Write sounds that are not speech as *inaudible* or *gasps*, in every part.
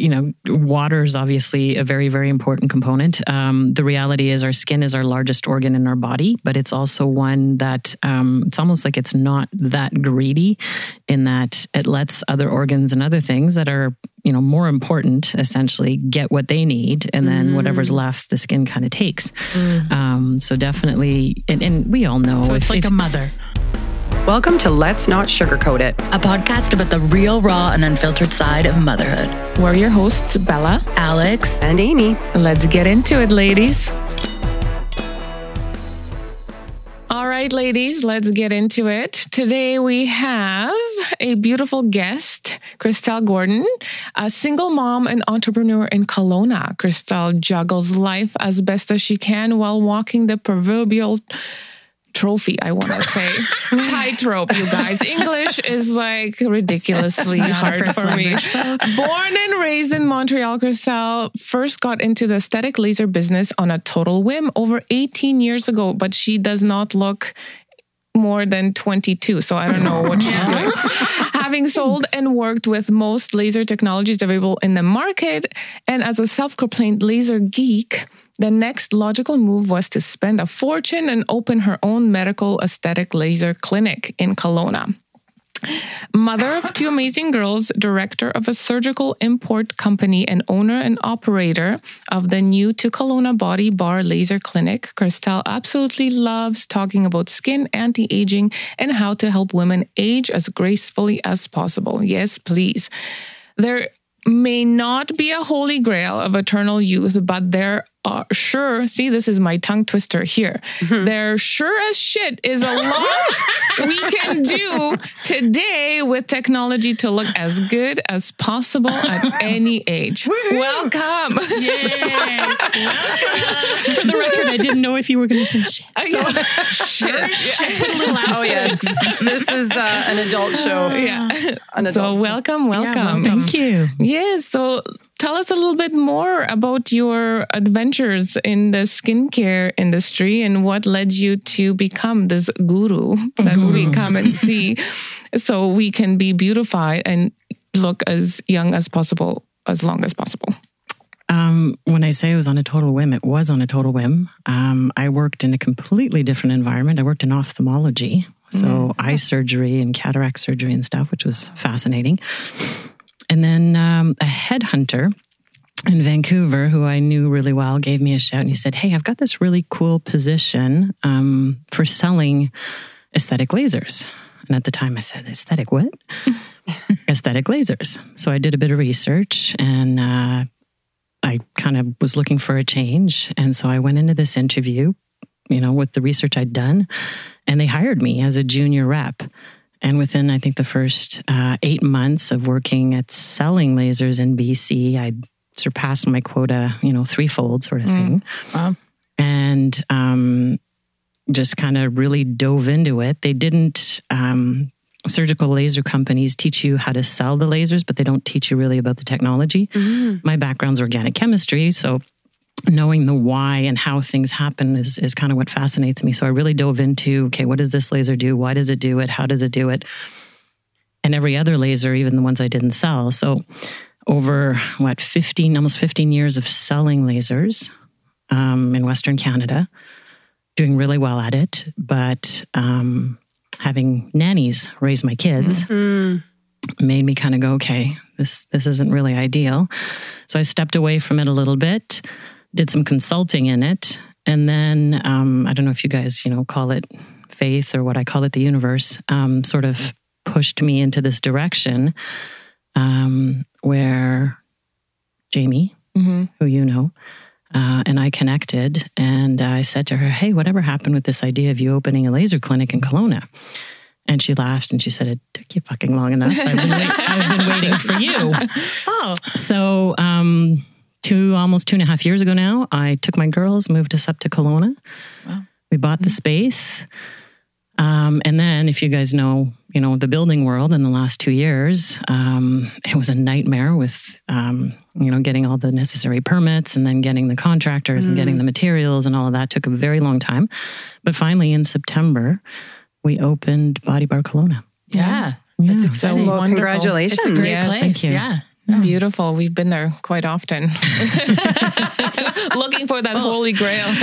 you know, water is obviously a very, very important component. Um, the reality is, our skin is our largest organ in our body, but it's also one that um, it's almost like it's not that greedy in that it lets other organs and other things that are, you know, more important essentially get what they need. And then Mm. whatever's left, the skin kind of takes. Um, so definitely, and, and we all know So it's if- like if- a mother. Welcome to Let's Not Sugarcoat It. a podcast about the real, raw, and unfiltered side of motherhood. We're your hosts, Bella. Alex, And Amy. Let's get into it, ladies. All right, ladies, let's get into it. Today we have a beautiful guest, Crystelle Gordon, a single mom and entrepreneur in Kelowna. Crystelle juggles life as best as she can while walking the proverbial trophy, I want to *laughs* say. Tightrope, you guys. English is like ridiculously hard for me. *laughs* Born and raised in Montreal, Crystelle first got into the aesthetic laser business on a total whim over 18 years ago, but she does not look more than 22. So I don't know what she's doing. *laughs* Having sold and worked with most laser technologies available in the market, and as a self proclaimed laser geek, the next logical move was to spend a fortune and open her own medical aesthetic laser clinic in Kelowna. Mother of two amazing girls, director of a surgical import company, and owner and operator of the new to Kelowna Body Bar Laser Clinic, Crystelle absolutely loves talking about skin, anti aging, and how to help women age as gracefully as possible. Yes, please. There may not be a holy grail of eternal youth, but there are sure, see, this is my tongue twister here. There sure as shit is a lot we can do today with technology to look as good as possible at *laughs* any age. Welcome. *laughs* For the record, I didn't know if you were going to say shit. shit. Oh, yes. *laughs* this is uh, an adult show. Yeah. An So adult. welcome, welcome. Thank you. Yes. So tell us a little bit more about your adventures in the skincare industry and what led you to become this guru that we come and *laughs* see so we can be beautified and look as young as possible, as long as possible. Um, when I say it was on a total whim, it was on a total whim. Um, I worked in a completely different environment. I worked in ophthalmology, so eye surgery and cataract surgery and stuff, which was fascinating. And then um, a headhunter in Vancouver, who I knew really well, gave me a shout and he said, Hey, I've got this really cool position um, for selling aesthetic lasers. And at the time I said, Aesthetic what? *laughs* aesthetic lasers. So I did a bit of research and uh, I kind of was looking for a change. And so I went into this interview, you know, with the research I'd done, and they hired me as a junior rep. And within, I think, the first uh, eight months of working at selling lasers in BC, I'd surpassed my quota, you know, threefold sort of thing. Wow. And um, just kind of really dove into it. They didn't, um, surgical laser companies teach you how to sell the lasers, but they don't teach you really about the technology my background's organic chemistry, so knowing the why and how things happen is is kind of what fascinates me. So I really dove into okay, what does this laser do? Why does it do it? How does it do it? And every other laser, even the ones I didn't sell. So over what 15 almost 15 years of selling lasers um, in western canada doing really well at it but um, having nannies raise my kids made me kind of go, okay, this this isn't really ideal. So I stepped away from it a little bit, did some consulting in it, and then um, I don't know if you guys, you know, call it faith or what I call it, the universe, um, sort of pushed me into this direction um, where Jamie, who you know, uh, and I connected, and I said to her, "Hey, whatever happened with this idea of you opening a laser clinic in Kelowna?" And she laughed and she said, It took you fucking long enough. I've been, wait- I've been waiting for you. *laughs* Oh, So, um, two almost two and a half years ago now, I took my girls, moved us up to Kelowna. Wow. We bought the space. Um, and then, if you guys know, you know, the building world in the last two years, um, it was a nightmare with, um, you know, getting all the necessary permits and then getting the contractors and getting the materials and all of that took a very long time. But finally, in September, we opened Body Bar Kelowna. yeah. Yeah. That's exciting. Well, Wonderful. congratulations. It's a great Yes, place. thank you. Yeah. It's mm. beautiful. We've been there quite often. *laughs* Looking for that oh. holy grail. *laughs*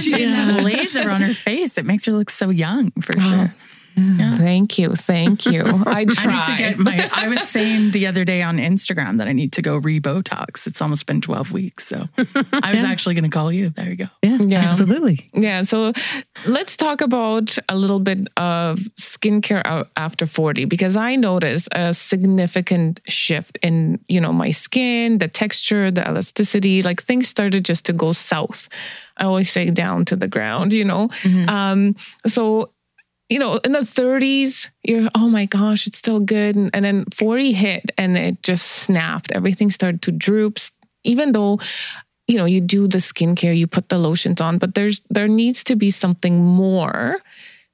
She has a *laughs* laser on her face. It makes her look so young for oh. sure. Thank you. Thank you. *laughs* I try. I need to get my. I was saying the other day on Instagram that I need to go re Botox. It's almost been 12 weeks. So I was actually going to call you. There you go. Yeah, Yeah. absolutely. Yeah. So let's talk about a little bit of skincare after 40 because I noticed a significant shift in, you know, my skin, the texture, the elasticity, like things started just to go south. I always say down to the ground, you know. Um, so you know, in the 30s, you're, oh my gosh, it's still good. And, and then 40 hit and it just snapped. Everything started to droop, even though, you know, you do the skincare, you put the lotions on, but there's, there needs to be something more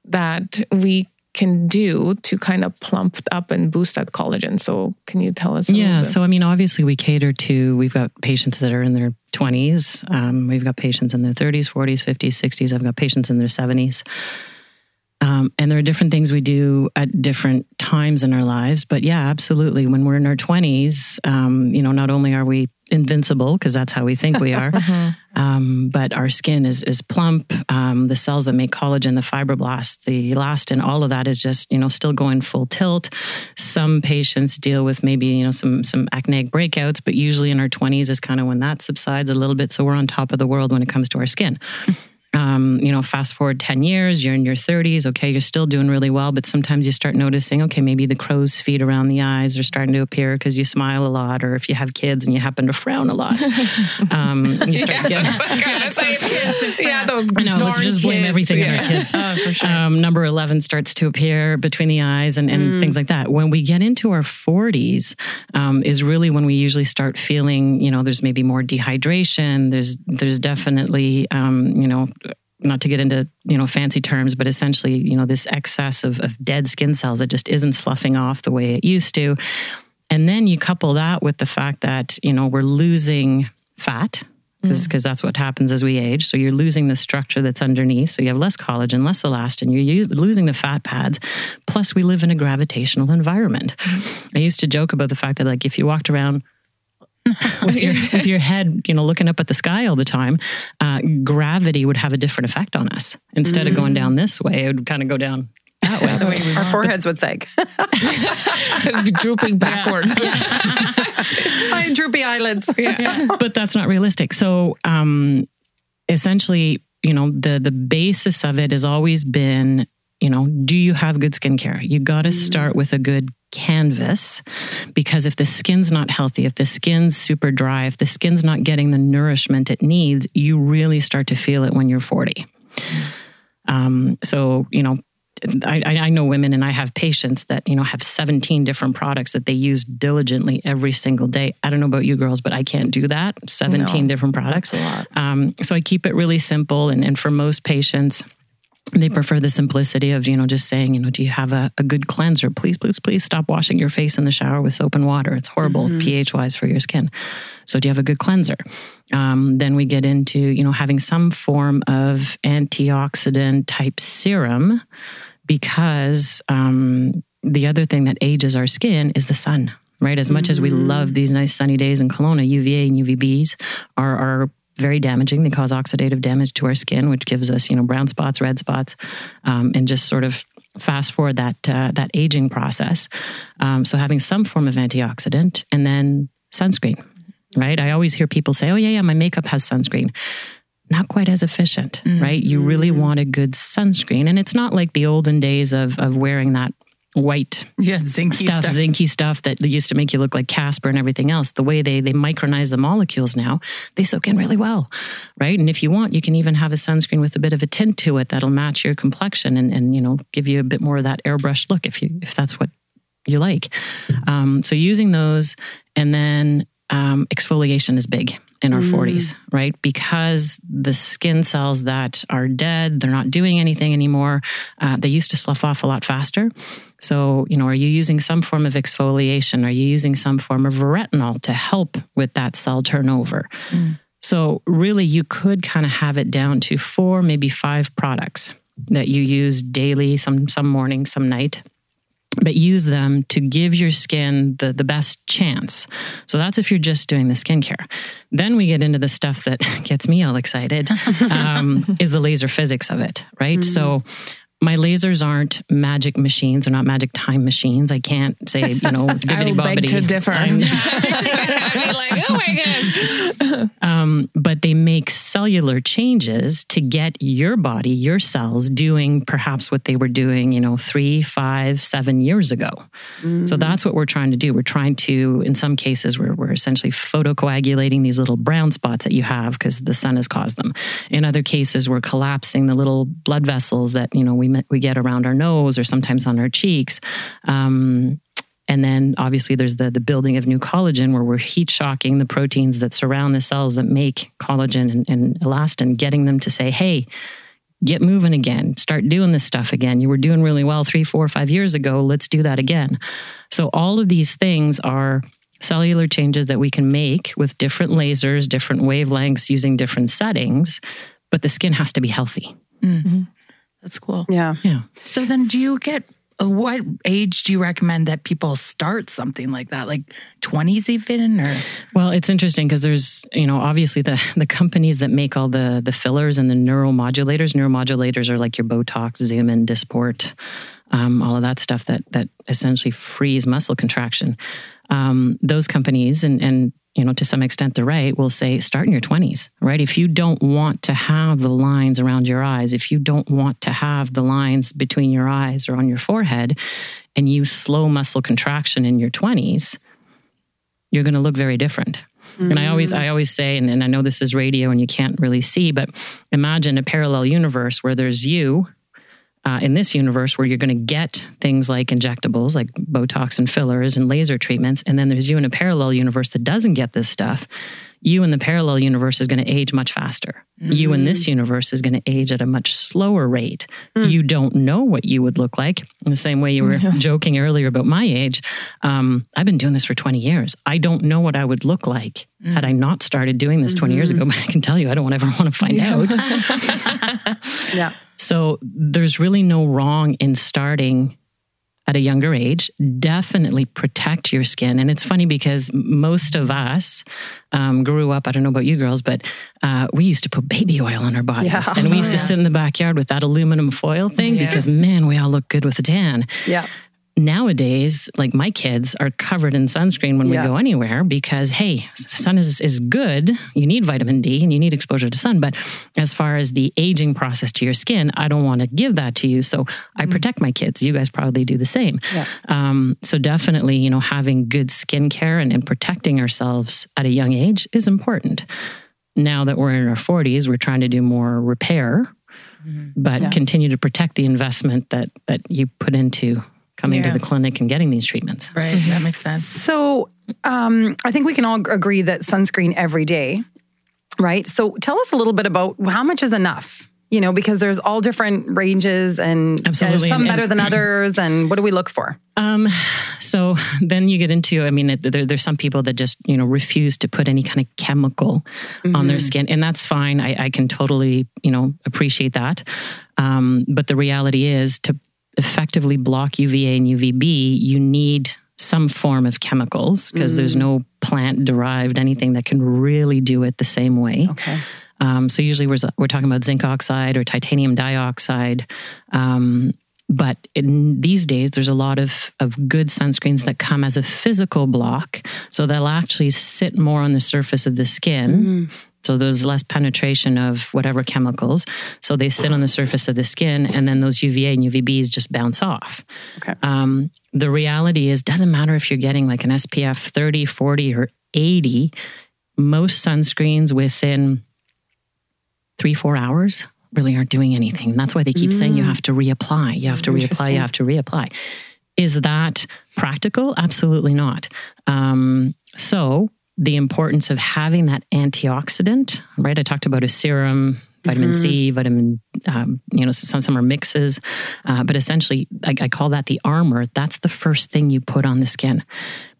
that we can do to kind of plump up and boost that collagen. So can you tell us? Yeah. So, I mean, obviously, we cater to, we've got patients that are in their 20s. Um, we've got patients in their 30s, 40s, 50s, 60s. I've got patients in their 70s. Um, and there are different things we do at different times in our lives. But yeah, absolutely. When we're in our 20s, um, you know, not only are we invincible, because that's how we think we are, *laughs* um, but our skin is, is plump. Um, the cells that make collagen, the fibroblasts, the elastin, all of that is just, you know, still going full tilt. Some patients deal with maybe, you know, some, some acneic breakouts, but usually in our 20s is kind of when that subsides a little bit. So we're on top of the world when it comes to our skin um, you know, fast forward 10 years, you're in your 30s, okay, you're still doing really well, but sometimes you start noticing, okay, maybe the crow's feet around the eyes are starting to appear because you smile a lot, or if you have kids and you happen to frown a lot. *laughs* Um, you start getting, *laughs* Kind of yeah, those I know, let's just blame kids. everything on our kids. *laughs* Oh, for sure. Um, number 11 starts to appear between the eyes and, and things like that. When we get into our 40s, um, is really when we usually start feeling, you know, there's maybe more dehydration. There's, there's definitely, um, you know, not to get into you know fancy terms, but essentially you know this excess of, of dead skin cells that just isn't sloughing off the way it used to, and then you couple that with the fact that you know we're losing fat because mm. that's what happens as we age. So you're losing the structure that's underneath. So you have less collagen, less elastin. You're use, losing the fat pads. Plus, we live in a gravitational environment. Mm. I used to joke about the fact that like if you walked around *laughs* with your with your head, you know, looking up at the sky all the time, uh, gravity would have a different effect on us. Instead of going down this way, it would kind of go down that way. *laughs* Our foreheads would sag. *laughs* drooping backwards. My droopy eyelids. but that's not realistic. So, um, essentially, you know, the the basis of it has always been, you know, do you have good skincare? You got to start with a good canvas because if the skin's not healthy, if the skin's super dry, if the skin's not getting the nourishment it needs, you really start to feel it when you're 40. Um, so, you know, I, I know women and I have patients that, you know, have 17 different products that they use diligently every single day. I don't know about you girls, but I can't do that. 17 different products. That's a lot. Um, so I keep it really simple. And, and for most patients, they prefer the simplicity of, you know, just saying, you know, do you have a, a good cleanser? Please, please, please stop washing your face in the shower with soap and water. It's horrible pH wise for your skin. So do you have a good cleanser? Um, then we get into, you know, having some form of antioxidant type serum because um, the other thing that ages our skin is the sun, right? As much as we love these nice sunny days in Kelowna, UVA and UVBs are, are very damaging. They cause oxidative damage to our skin, which gives us, you know, brown spots, red spots, um, and just sort of fast forward that uh, that aging process. Um, so having some form of antioxidant and then sunscreen, right? I always hear people say, "Oh yeah, yeah, my makeup has sunscreen." Not quite as efficient, right? You really want a good sunscreen, and it's not like the olden days of of wearing that white Yeah, zinky stuff, stuff. zinky stuff that used to make you look like Casper and everything else. The way they they micronize the molecules now, they soak in really well, right? And if you want, you can even have a sunscreen with a bit of a tint to it that'll match your complexion and and you know give you a bit more of that airbrushed look if you if that's what you like. Um, so using those and then um, exfoliation is big in our 40s, right? Because the skin cells that are dead, they're not doing anything anymore. Uh, they used to slough off a lot faster. So, you know, are you using some form of exfoliation? Are you using some form of retinol to help with that cell turnover? So, really, you could kind of have it down to four, maybe five products that you use daily, some some morning, some night. but use them to give your skin the, the best chance. So that's if you're just doing the skincare. Then we get into the stuff that *laughs* gets me all excited *laughs* um, is the laser physics of it, right? So my lasers aren't magic machines. They're not magic time machines. I can't say, you know, *laughs* I bibbidi beg to differ. I'm- I'd *laughs* be like, oh my gosh. *laughs* um, but they make cellular changes to get your body, your cells, doing perhaps what they were doing, you know, three, five, seven years ago. So that's what we're trying to do. We're trying to, in some cases, we're, we're essentially photocoagulating these little brown spots that you have because the sun has caused them. In other cases, we're collapsing the little blood vessels that you know we we get around our nose or sometimes on our cheeks. Um, and then obviously there's the the building of new collagen where we're heat shocking the proteins that surround the cells that make collagen and, and elastin, getting them to say, hey, get moving again, start doing this stuff again. You were doing really well three, four, five years ago. Let's do that again. So all of these things are cellular changes that we can make with different lasers, different wavelengths using different settings, but the skin has to be healthy. That's cool. Yeah. Yeah. So then, do you get uh, what age do you recommend that people start something like that? Like twenties even, or Well, it's interesting because there's, you know, obviously the the companies that make all the the fillers and the neuromodulators. Neuromodulators are like your Botox, Xeomin, Dysport, um, all of that stuff that that essentially frees muscle contraction. Um, those companies and and you know to some extent they're right will say start in your 20s right if you don't want to have the lines around your eyes if you don't want to have the lines between your eyes or on your forehead and you slow muscle contraction in your 20s you're going to look very different. And I always, I mm. always say, and, and I know this is radio and you can't really see, but imagine a parallel universe where there's you uh, in this universe where you're going to get things like injectables, like Botox and fillers and laser treatments, and then there's you in a parallel universe that doesn't get this stuff. You in the parallel universe is going to age much faster. You in this mm. universe is going to age at a much slower rate. Hmm. You don't know what you would look like. In the same way you were *laughs* joking earlier about my age, um, I've been doing this for 20 years. I don't know what I would look like mm. had I not started doing this 20 years mm-hmm. ago, but I can tell you, I don't ever want to find out. *laughs* *laughs* Yeah. So there's really no wrong in starting at a younger age. Definitely protect your skin. And it's funny because most of us um, grew up, I don't know about you girls, but uh, we used to put baby oil on our bodies. Yeah. And we used to sit in the backyard with that aluminum foil thing because, man, we all look good with a tan Yeah. Nowadays, like my kids are covered in sunscreen when Yeah. we go anywhere because, hey, sun is, is good. You need vitamin D and you need exposure to sun. But as far as the aging process to your skin, I don't want to give that to you. So I protect my kids. You guys probably do the same. Yeah. Um, so definitely, you know, having good skincare and, and protecting ourselves at a young age is important. Now that we're in our 40s, we're trying to do more repair, but continue to protect the investment that that you put into coming Yeah. to the clinic and getting these treatments. right? That makes sense. So um, I think we can all agree that sunscreen every day, right? So tell us a little bit about how much is enough. You know, because there's all different ranges and, and Absolutely. some And- better than others. And what do we look for? Um, so then you get into, I mean, it, there, there's some people that just, you know, refuse to put any kind of chemical on their skin, and that's fine. I, I can totally, you know, appreciate that. Um, but the reality is to effectively block UVA and UVB, you need some form of chemicals because there's no plant derived anything that can really do it the same way. Okay. Um, so usually we're, we're talking about zinc oxide or titanium dioxide. Um, but in these days, there's a lot of, of good sunscreens that come as a physical block. So they'll actually sit more on the surface of the skin. So there's less penetration of whatever chemicals. So they sit on the surface of the skin, and then those UVA and UVBs just bounce off. Okay. Um, the reality is, doesn't matter if you're getting like an SPF 30, 40, or 80. Most sunscreens within three, four hours really aren't doing anything. And that's why they keep saying you have to reapply, you have to reapply, you have to reapply. Is that practical? Absolutely not. Um, so, the importance of having that antioxidant, right? I talked about a serum, vitamin C, vitamin, um, you know, some, some are mixes, uh, but essentially, I, I call that the armor. That's the first thing you put on the skin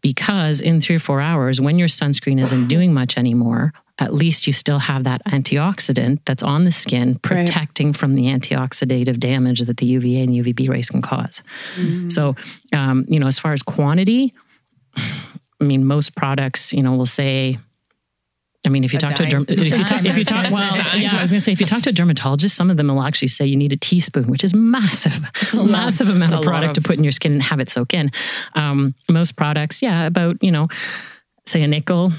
because in three or four hours, when your sunscreen isn't doing much anymore, at least you still have that antioxidant that's on the skin protecting from the antioxidative damage that the UVA and UVB rays can cause. So, um, you know, as far as quantity, I mean, most products, you know, will say, I mean, if you talk to a derm- if you *laughs* talk, if you talk, well, yeah, I was going to say, if you talk to a dermatologist, some of them will actually say you need a teaspoon, which is massive, *laughs* massive amount of product to put in your skin and have it soak in. Um, most products, yeah, about you know, say a nickel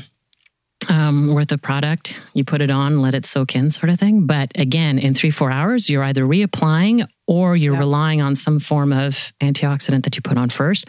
um, worth of product, you put it on, let it soak in, sort of thing. But again, in three four hours, you're either reapplying or you're relying on some form of antioxidant that you put on first,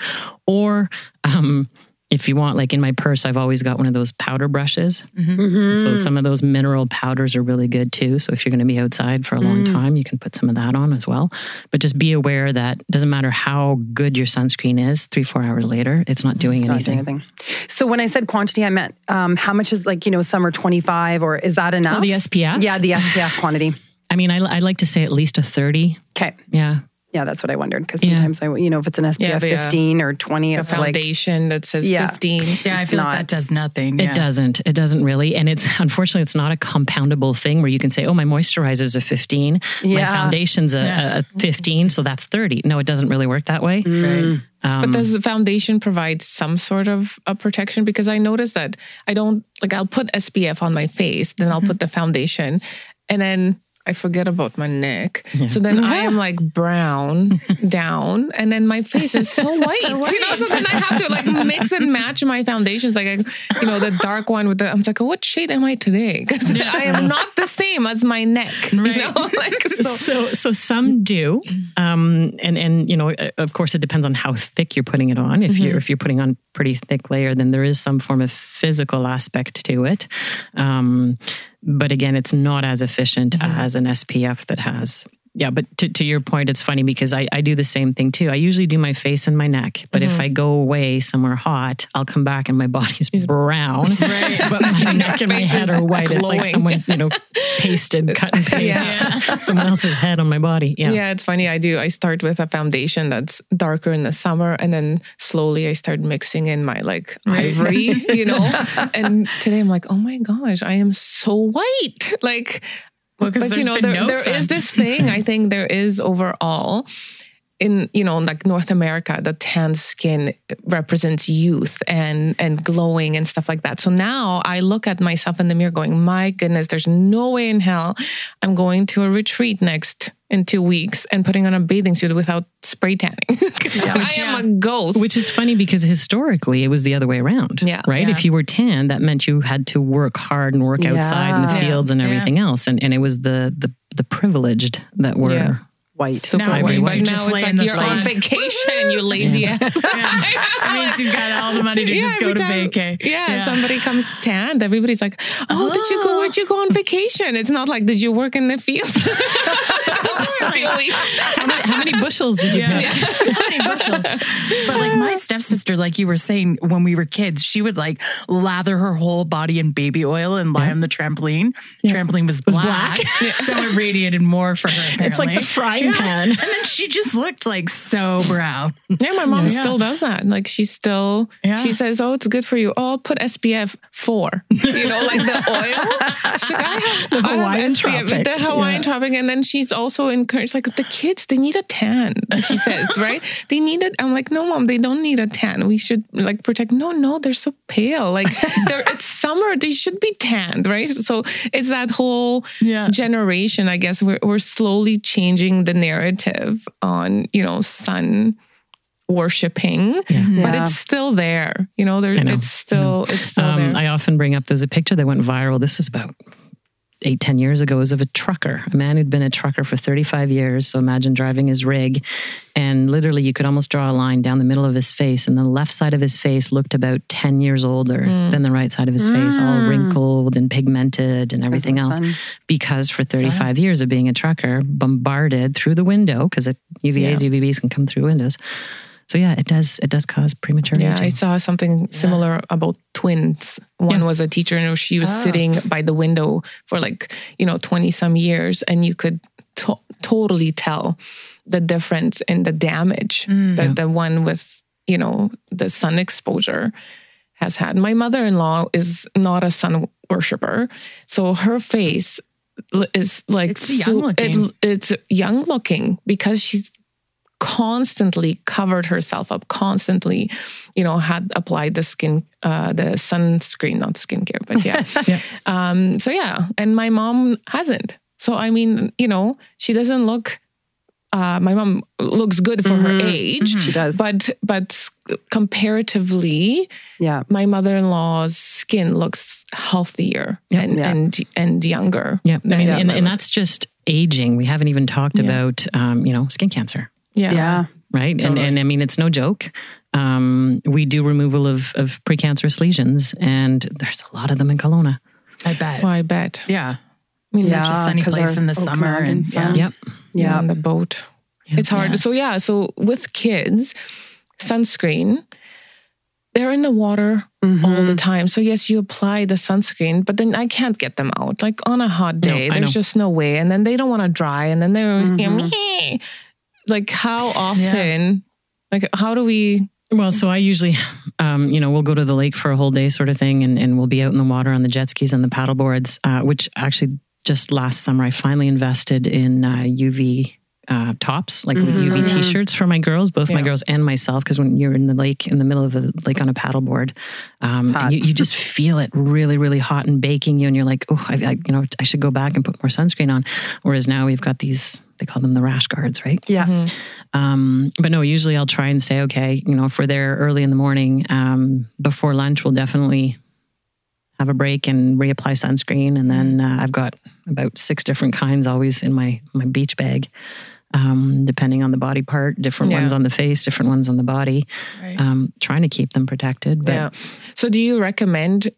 or um, if you want, like in my purse, I've always got one of those powder brushes. Mm-hmm. Mm-hmm. So some of those mineral powders are really good too. So if you're going to be outside for a long mm. time, you can put some of that on as well. But just be aware that doesn't matter how good your sunscreen is, three, four hours later, it's not doing Not anything. doing anything. So when I said quantity, I meant um, how much is like, you know, summer 25 or is that enough? Oh, the SPF? Yeah, the SPF quantity. I mean, I, I'd like to say at least a 30. Okay. Yeah. Yeah, that's what I wondered. Because Yeah. sometimes I, you know, if it's an SPF Yeah, the, uh, 15 or 20, The it's like, foundation that says Yeah. 15. Yeah, I feel not. like that does nothing. It doesn't. It doesn't really. And it's *laughs* unfortunately, it's not a compoundable thing where you can say, oh, my moisturizer's a 15. My foundation's a, Yeah. a 15. So that's 30. No, it doesn't really work that way. Mm. But does the foundation provide some sort of a protection? Because I noticed that I don't like I'll put SPF on my face, then I'll put the foundation, and then I forget about my neck. So then I am *laughs* like brown down, and then my face is so *laughs* white. You know, so then I have to like mix and match my foundations. Like, I, you know, the dark one with the. I'm like, oh, what shade am I today? Because I am not the same as my neck. You know, *laughs* like so. so so some do um and and you know uh, of course it depends on how thick you're putting it on if you're if you're putting on pretty thick layer then there is some form of physical aspect to it um but again it's not as efficient mm-hmm. as an spf that has yeah but to, to your point it's funny because I, I do the same thing too. I usually do my face and my neck but if mm-hmm. i go away somewhere hot i'll come back and my body's brown. *laughs* But my *laughs* neck and my head are white. It's like someone you know *laughs* pasted cut and paste someone else's head on my body. Yeah. Yeah, it's funny. I do. I start with a foundation that's darker in the summer, and then slowly I start mixing in my like ivory, you know. and today I'm like, oh my gosh, I am so white. Like, Well, but you know, there, no there is this thing. I think there is overall in you know like North America, the tan skin represents youth and and glowing and stuff like that. So now I look at myself in the mirror, going, my goodness, there's no way in hell I'm going to a retreat next in two weeks and putting on a bathing suit without spray tanning. *laughs* 'Cause I am a ghost. Which is funny because historically it was the other way around. Yeah. Right? Yeah. If you were tan, that meant you had to work hard and work outside in the Yeah. fields and everything else. And and it was the the the privileged that were Yeah. White. Super Now it white. means But you now it's like you're on vacation, you lazy ass. It *laughs* means you've got all the money to just go to time- vacay. Yeah, somebody comes tanned. Everybody's like, "Oh, did you go? Oh. Where'd you go on vacation?" It's not like, "Did you work in the fields?" *laughs* How many, how many bushels did you Yeah. pick? *laughs* How many bushels? But like my stepsister, like you were saying, when we were kids, she would like lather her whole body in baby oil and lie on the trampoline. Trampoline was black, so it radiated more for her. Apparently. It's like the frying pan. *laughs* And then *laughs* she just looked like so brown. Yeah, my mom still does that. Like she still, Yeah. she says, "Oh, it's good for you. Oh, I'll put SPF four. You know, like the *laughs* oil." She's like, "I have the Hawaiian SPF, tropic. the Hawaiian tropic," and then she's also encouraged, like the kids, they need a tan. She says, right? They need it. I'm like, no, mom, they don't need a tan. We should like protect. No, no, they're so pale. Like they're it's summer. They should be tanned, right? So it's that whole Yeah. generation. I guess we're we're slowly changing the narrative on you know sun worshiping, but Yeah. it's still there. You know, there know. it's still it's still Um, there. I often bring up there's a picture that went viral. This was about eight, ten years ago. Was of a trucker, a man who'd been a trucker for 35 years. So imagine driving his rig, and literally you could almost draw a line down the middle of his face, and the left side of his face looked about 10 years older hmm. than the right side of his face, all hmm. wrinkled and pigmented and everything else. Because for 35 years of being a trucker, bombarded through the window, because UVAs, UVBs can come through windows. So yeah, it does. It does cause premature Yeah, aging. I saw something similar about twins. One was a teacher, and she was ah. sitting by the window for like you know twenty some years, and you could to- totally tell the difference in the damage mm. that the one with you know the sun exposure has had. My mother in law is not a sun worshiper. So her face is like It's young looking. it- it's young looking because she's constantly covered herself up constantly you know had applied the skin uh the sunscreen not skincare but yeah, *laughs* Yeah. um so yeah and my mom hasn't so i mean you know she doesn't look uh my mom looks good for her age She does. but but comparatively yeah. my mother-in-law's skin looks healthier Yeah. and, Yeah. and and younger Yeah, I mean, and, and that's just aging. We haven't even talked Yeah. about, um, you know, skin cancer, yeah Yeah. right? And, and I mean, it's no joke. Um, we do removal of, of precancerous lesions, and there's a lot of them in Kelowna. I bet. well, i bet Yeah. I mean, Yeah, Such a sunny 'cause place in the summer. And yeah. Yep. yeah, Yeah. on the boat. It's hard. Yeah. So yeah, so with kids, sunscreen, they're in the water Mm-hmm. all the time. So yes, you apply the sunscreen, but then I can't get them out. Like on a hot day, I there's just no way. And then they don't want to dry, and then they're Mm-hmm. Like, how often? Like, how do we? Well, so I usually, um, you know, we'll go to the lake for a whole day sort of thing, and, and we'll be out in the water on the jet skis and the paddle boards, uh, which actually just last summer I finally invested in uh, UV uh, tops, like UV t-shirts for my girls, both my girls and myself. Because when you're in the lake, in the middle of the lake on a paddleboard, um, and you, you just feel it really, really hot and baking you, and you're like, oh, I, I, you know, I should go back and put more sunscreen on. Whereas now we've got these, they call them the rash guards, right? Yeah. Um, but no, usually I'll try and say, okay, you know, if we're there early in the morning, um, before lunch, we'll definitely have a break and reapply sunscreen. And then uh, I've got about six different kinds always in my my beach bag, um, depending on the body part. Different Yeah. ones on the face, different ones on the body. Right. Um, trying to keep them protected. But yeah. So do you recommend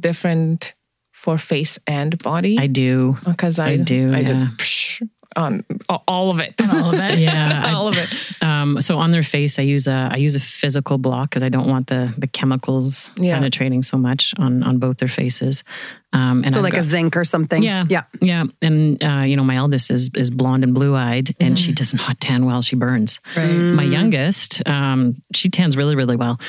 different for face and body? I do. because I, I do, I just yeah. psh, on all of it. All of it. Yeah, I- *laughs* all of it. Um, so on their face, I use a I use a physical block because I don't want the the chemicals Yeah. penetrating so much on on both their faces. Um, and So I've like a zinc or something. Yeah. Yeah. Yeah. And, uh, you know, my eldest is, is blonde and blue eyed and she does not tan well. She burns. Right. My youngest, um, she tans really, really well,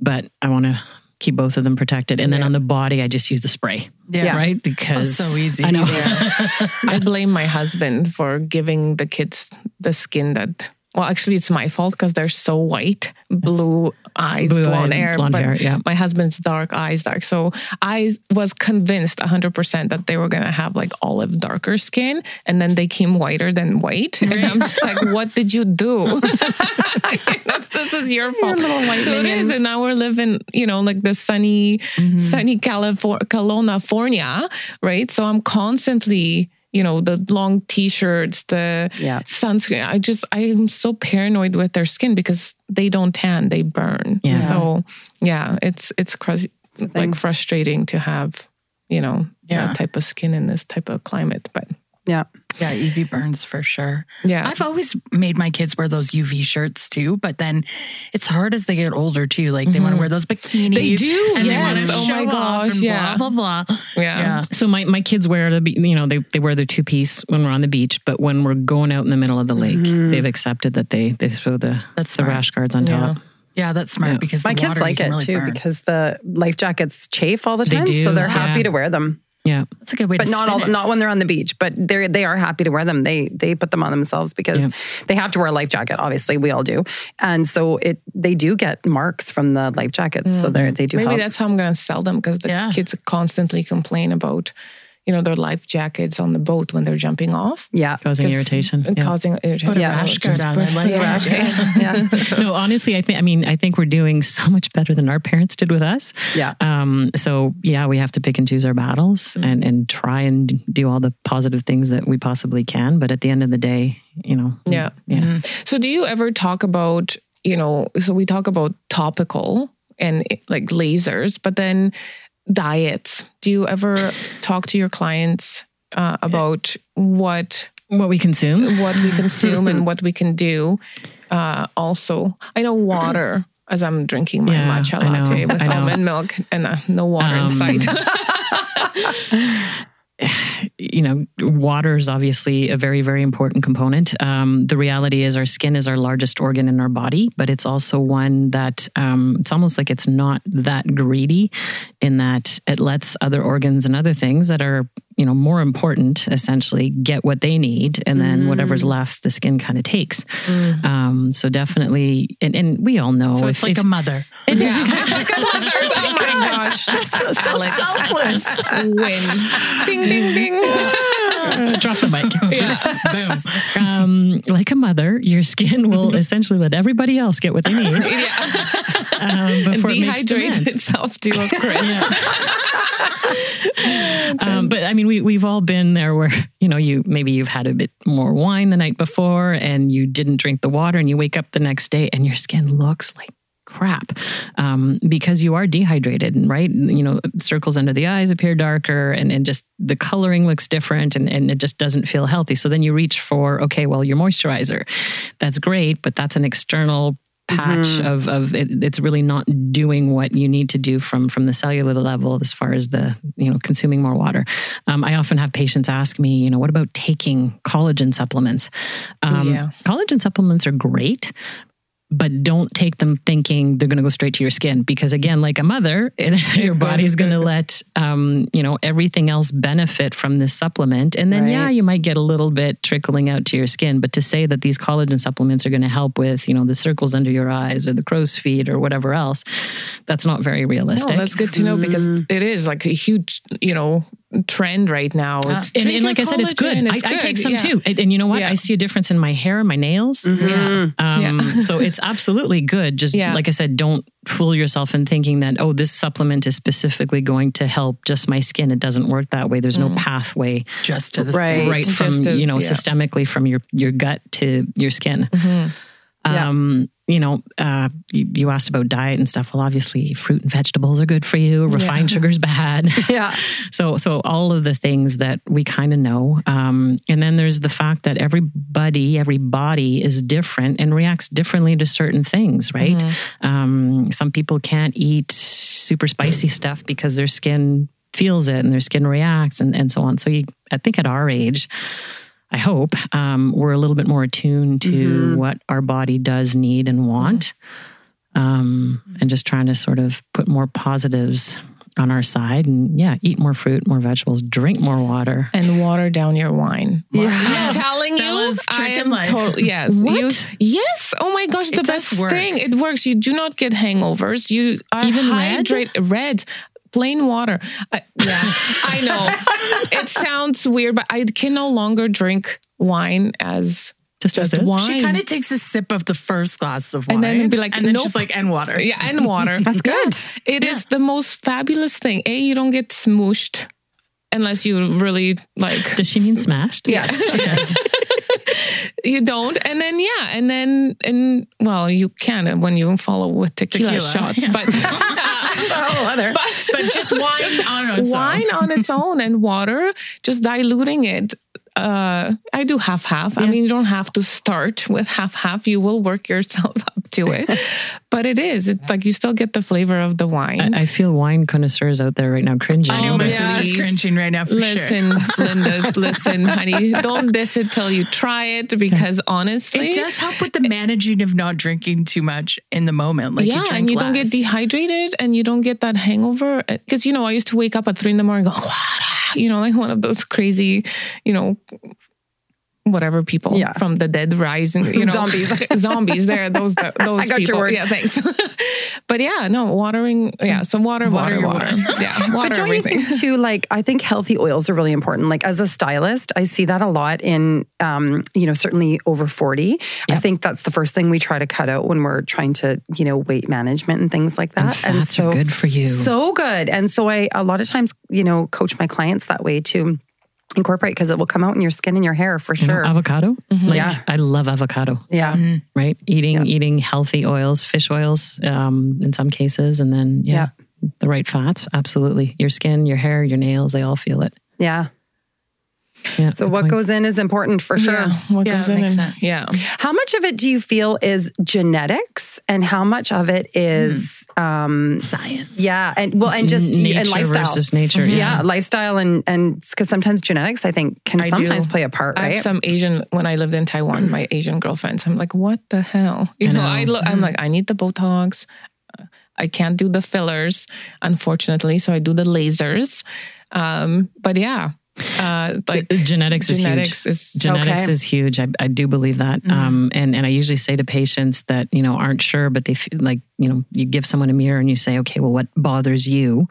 but I want to keep both of them protected. And then on the body, I just use the spray. Yeah. Right. Oh, because it's so easy. I know. *laughs* I blame my husband for giving the kids the skin that. Well, actually, it's my fault because they're so white, blue eyes, Blue blonde eyed, hair. blonde but hair, yeah. my husband's dark eyes, dark. So I was convinced 100% that they were going to have like olive darker skin. And then they came whiter than white. And I'm just like, what did you do? *laughs* *laughs* This is your fault. so it is. And now we're living, you know, like the sunny, Mm-hmm. sunny California, California, right? So I'm constantly, you know, the long t-shirts, the Yeah. sunscreen. I just, I am so paranoid with their skin because they don't tan, they burn. Yeah. So yeah, it's, it's crazy, like frustrating to have, you know, Yeah. that type of skin in this type of climate. But Yeah. Yeah, UV burns for sure. yeah, I've always made my kids wear those UV shirts too, but then it's hard as they get older too. Like they want to mm-hmm. wear those bikinis. They do, and they want yes. to Oh my show off gosh, and yeah. blah blah blah. yeah. Yeah. So my, my kids wear the, you know, they, they wear their two piece when we're on the beach, but when we're going out in the middle of the lake, mm-hmm. they've accepted that they, they throw the, That's the rash guards on Yeah. top. Yeah, that's smart Yeah. because My the kids water like it really too burn. because the life jackets chafe all the They time. do, So they're yeah. happy to wear them. Yeah. that's a good way But to not all it. not when they're on the beach. But they they are happy to wear them. They they put them on themselves because Yeah. they have to wear a life jacket, obviously. We all do. And so it they do get marks from the life jackets. So mm. they they do Maybe help. that's how I'm going to sell them because the Yeah. kids constantly complain about, you know, their life jackets on the boat when they're jumping off. yeah. Causing 'Cause- irritation. and Yeah. Causing irritation. Put a Yeah. rash guard on. put- like yeah. *laughs* yeah. *laughs* no, honestly, I think, I mean, I think we're doing so much better than our parents did with us. Yeah. Um, so yeah, we have to pick and choose our battles and, and try and do all the positive things that we possibly can. But at the end of the day, you know, Yeah. yeah. So do you ever talk about, you know, so we talk about topical and like lasers, but then diets. Do you ever talk to your clients uh, about what What we consume. what we consume and *laughs* what we can do? Uh, also, I know water *clears throat* as I'm drinking my Yeah, matcha know, latte with almond milk and uh, no water in Um, sight. *laughs* *laughs* *sighs* you know, water is obviously a very, very important component. Um, the reality is, our skin is our largest organ in our body, but it's also one that um, it's almost like it's not that greedy in that it lets other organs and other things that are you know more important essentially get what they need and then whatever's Mm. left the skin kind of takes um, so definitely and, and we all know So if- it's like if- a mother. *laughs* Yeah. It's like a mother. *laughs* Oh my gosh. so, so selfless *laughs* Win. Ding, ding, ding. *laughs* drop the mic *laughs* Yeah. *laughs* Boom. um, like a mother your skin will essentially let everybody else get what they need Yeah. um, before it makes Dehydrate demands. itself too, of course. Um, but I mean, we we've all been there where you know you maybe you've had a bit more wine the night before and you didn't drink the water, and you wake up the next day and your skin looks like crap um, because you are dehydrated, and right? You know, circles under the eyes appear darker, and and just the coloring looks different, and and it just doesn't feel healthy. So then you reach for okay, well, your moisturizer, that's great, but that's an external patch of of it, it's really not doing what you need to do from from the cellular level as far as the you know consuming more water. Um, I often have patients ask me, you know, what about taking collagen supplements? Um, Yeah. Collagen supplements are great. But don't take them thinking they're going to go straight to your skin because, again, like a mother, *laughs* your *laughs* body's going to let um, you know everything else benefit from this supplement, and then yeah, you might get a little bit trickling out to your skin. But to say that these collagen supplements are going to help with you know the circles under your eyes or the crow's feet or whatever else, that's not very No, realistic. that's good to know because it is like a huge, you know, trend right now. It's and, and like I said, it's good. collagen. I, It's I take some yeah. too, and, and you know what? Yeah. I see a difference in my hair, my nails. Yeah. Um, Yeah. so it's absolutely good. Just Yeah. like I said, don't fool yourself in thinking that oh, this supplement is specifically going to help just my skin. It doesn't work that way. There's no mm-hmm. pathway Just to the Right. right from to- you know yeah. systemically from your your gut to your skin. Yeah. Um, you know, uh, you, you asked about diet and stuff. Well, obviously, fruit and vegetables are good for you. Refined sugar's bad. *laughs* *laughs* Yeah. So, so all of the things that we kind of know, um, and then there's the fact that everybody, every body is different and reacts differently to certain things, right? Um, some people can't eat super spicy stuff because their skin feels it and their skin reacts, and and so on. So, you, I think at our age. I hope um, we're a little bit more attuned to what our body does need and want, um, and just trying to sort of put more positives on our side. And yeah, eat more fruit, more vegetables, drink more water. and water down your wine. Yeah. I'm telling you, I am totally yes. What? You, yes. Oh my gosh, the It does best work. thing. It works. You do not get hangovers. You are Even red? hydrate red. Plain water. I, yeah, *laughs* I know. It sounds weird, but I can no longer drink wine as Just, just as wine. She kind of takes a sip of the first glass of wine, And then be like, and then nope. she's like, and water. Yeah, and water. *laughs* That's good. It is the most fabulous thing. A, you don't get smooshed unless you really like. Does she mean smashed? Yeah. Yes, *laughs* she does. you don't. And then, yeah. And then, and well, you can when you follow with tequila, Tequila, shots, yeah. but, *laughs* Oh, other. But *laughs* just wine on its own. wine on its own and water, just diluting it. Uh, I do half half. I mean, you don't have to start with half half. You will work *laughs* yourself up to it, *laughs* but it is. It's like you still get the flavor of the wine. I, I feel wine connoisseurs out there right now cringing. I know my Oh, sister's cringing right now for sure. listen, Linda's, *laughs* listen, honey, don't diss it till you try it because honestly, It does help with the managing of not drinking too much in the moment. Like yeah, you drink and you don't get dehydrated and you don't get that hangover. Because, you know, I used to wake up at three in the morning and go, "Water," you know, like one of those crazy, you know, whatever people Yeah. from the dead rising, you know, Zombies. *laughs* zombies. There, those *laughs* those I got your word. Yeah, thanks. *laughs* but yeah, no, watering. Yeah, so water, water, Water water. Yeah, water. But don't everything. you think too? Like, I think healthy oils are really important. Like, as a stylist, I see that a lot in, um, you know, certainly over forty. I think that's the first thing we try to cut out when we're trying to, you know, weight management and things like that. And fats are good for you. So good. And so I a lot of times, you know, coach my clients that way to incorporate because it will come out in your skin and your hair for You know, sure. avocado. Mm-hmm. Like Yeah. I love avocado. yeah. Mm-hmm. Right, eating eating healthy oils, fish oils, um, in some cases, and then yeah, the right fats. Absolutely, your skin, your hair, your nails—they all feel it. Yeah. Yeah. So what points. goes in is important for sure. Yeah, what Yeah, goes in makes and- sense. Yeah. How much of it do you feel is genetics and how much of it is hmm. Um, Science. yeah, and well, and just nature and lifestyle. versus nature. yeah. Yeah. lifestyle and and because sometimes genetics, I think, can I do. sometimes play a part, I have right? some Asian when I lived in Taiwan, my *clears throat* Asian girlfriends. I'm like, what the hell? *laughs* You know, I look. I'm like, I need the Botox. I can't do the fillers, unfortunately. So I do the lasers. Um, but yeah, uh, like genetics, genetics is is huge. Genetics Okay. is huge. I, I do believe that. Um, and, and I usually say to patients that, you know, aren't sure, but they feel like, you know, you give someone a mirror and you say, okay, well, what bothers you?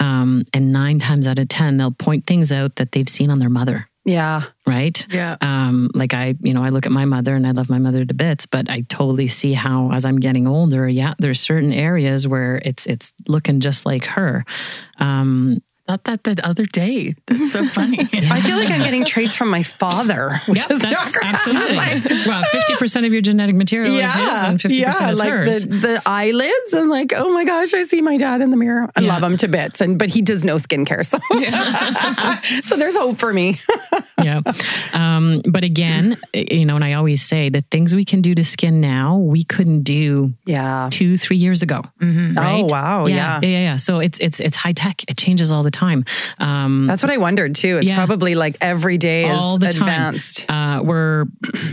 Um, and nine times out of 10, they'll point things out that they've seen on their mother. yeah, Right. Yeah. Um, like I, you know, I look at my mother and I love my mother to bits, but I totally see how as I'm getting older, yeah, there's certain areas where it's it's looking just like her. Um, Thought that the other day. That's so funny. *laughs* I feel like I'm getting traits from my father, which Yep, is that's not absolutely. *laughs* well, fifty percent of your genetic material is his, and fifty percent is like hers. the, the eyelids. I'm like, oh my gosh, I see my dad in the mirror. I love him to bits, and but he does no skincare, so *laughs* so there's hope for me. yeah, um, but again, you know, and I always say the things we can do to skin now, we couldn't do Yeah. two, three years ago. Right? Oh wow, yeah. yeah, yeah, yeah. So it's it's it's high tech. It changes all the time. Um, That's what I wondered too. It's Yeah. probably like every day is all the advanced. time. Uh, we're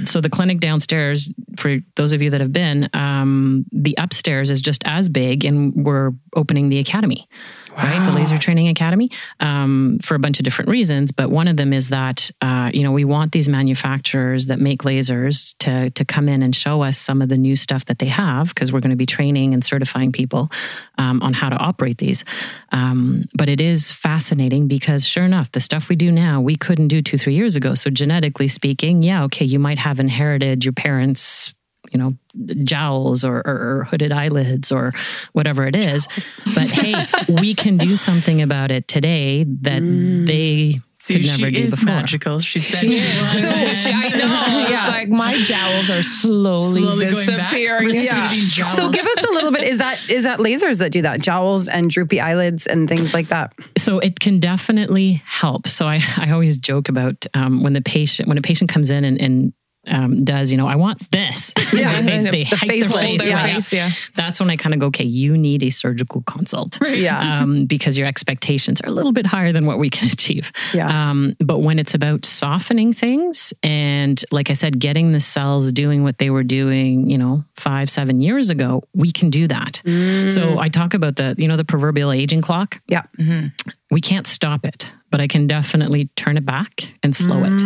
so the clinic downstairs for those of you that have been. Um, the upstairs is just as big, and we're opening the academy. Right, the laser training academy, um, for a bunch of different reasons, but one of them is that uh, you know we want these manufacturers that make lasers to to come in and show us some of the new stuff that they have because we're going to be training and certifying people um, on how to operate these. Um, but it is fascinating because sure enough, the stuff we do now we couldn't do two three years ago. So genetically speaking, yeah, okay, you might have inherited your parents' you know jowls or, or, or hooded eyelids or whatever it is but hey we can do something about it today that they See, could she never do is before magical. She said she, So, *laughs* I know. *laughs* It's like my jowls are slowly, Slowly going back. disappearing. Receding. So give us a little bit. Is that is that lasers that do that? Jowls and droopy eyelids and things like that. so it can definitely help so i, I always joke about um, when the patient when a patient comes in and, and um, does you know i want this *laughs* Yeah, they, they, the hike their face, yeah. Face, yeah. that's when i kind of go okay you need a surgical consult Yeah. um, because your expectations are a little bit higher than what we can *laughs* achieve. Yeah. Um, but when it's about softening things and, like I said, getting the cells doing what they were doing, you know, five, seven years ago, we can do that. So I talk about the, you know, the proverbial aging clock. Yeah. We can't stop it, but I can definitely turn it back and slow it.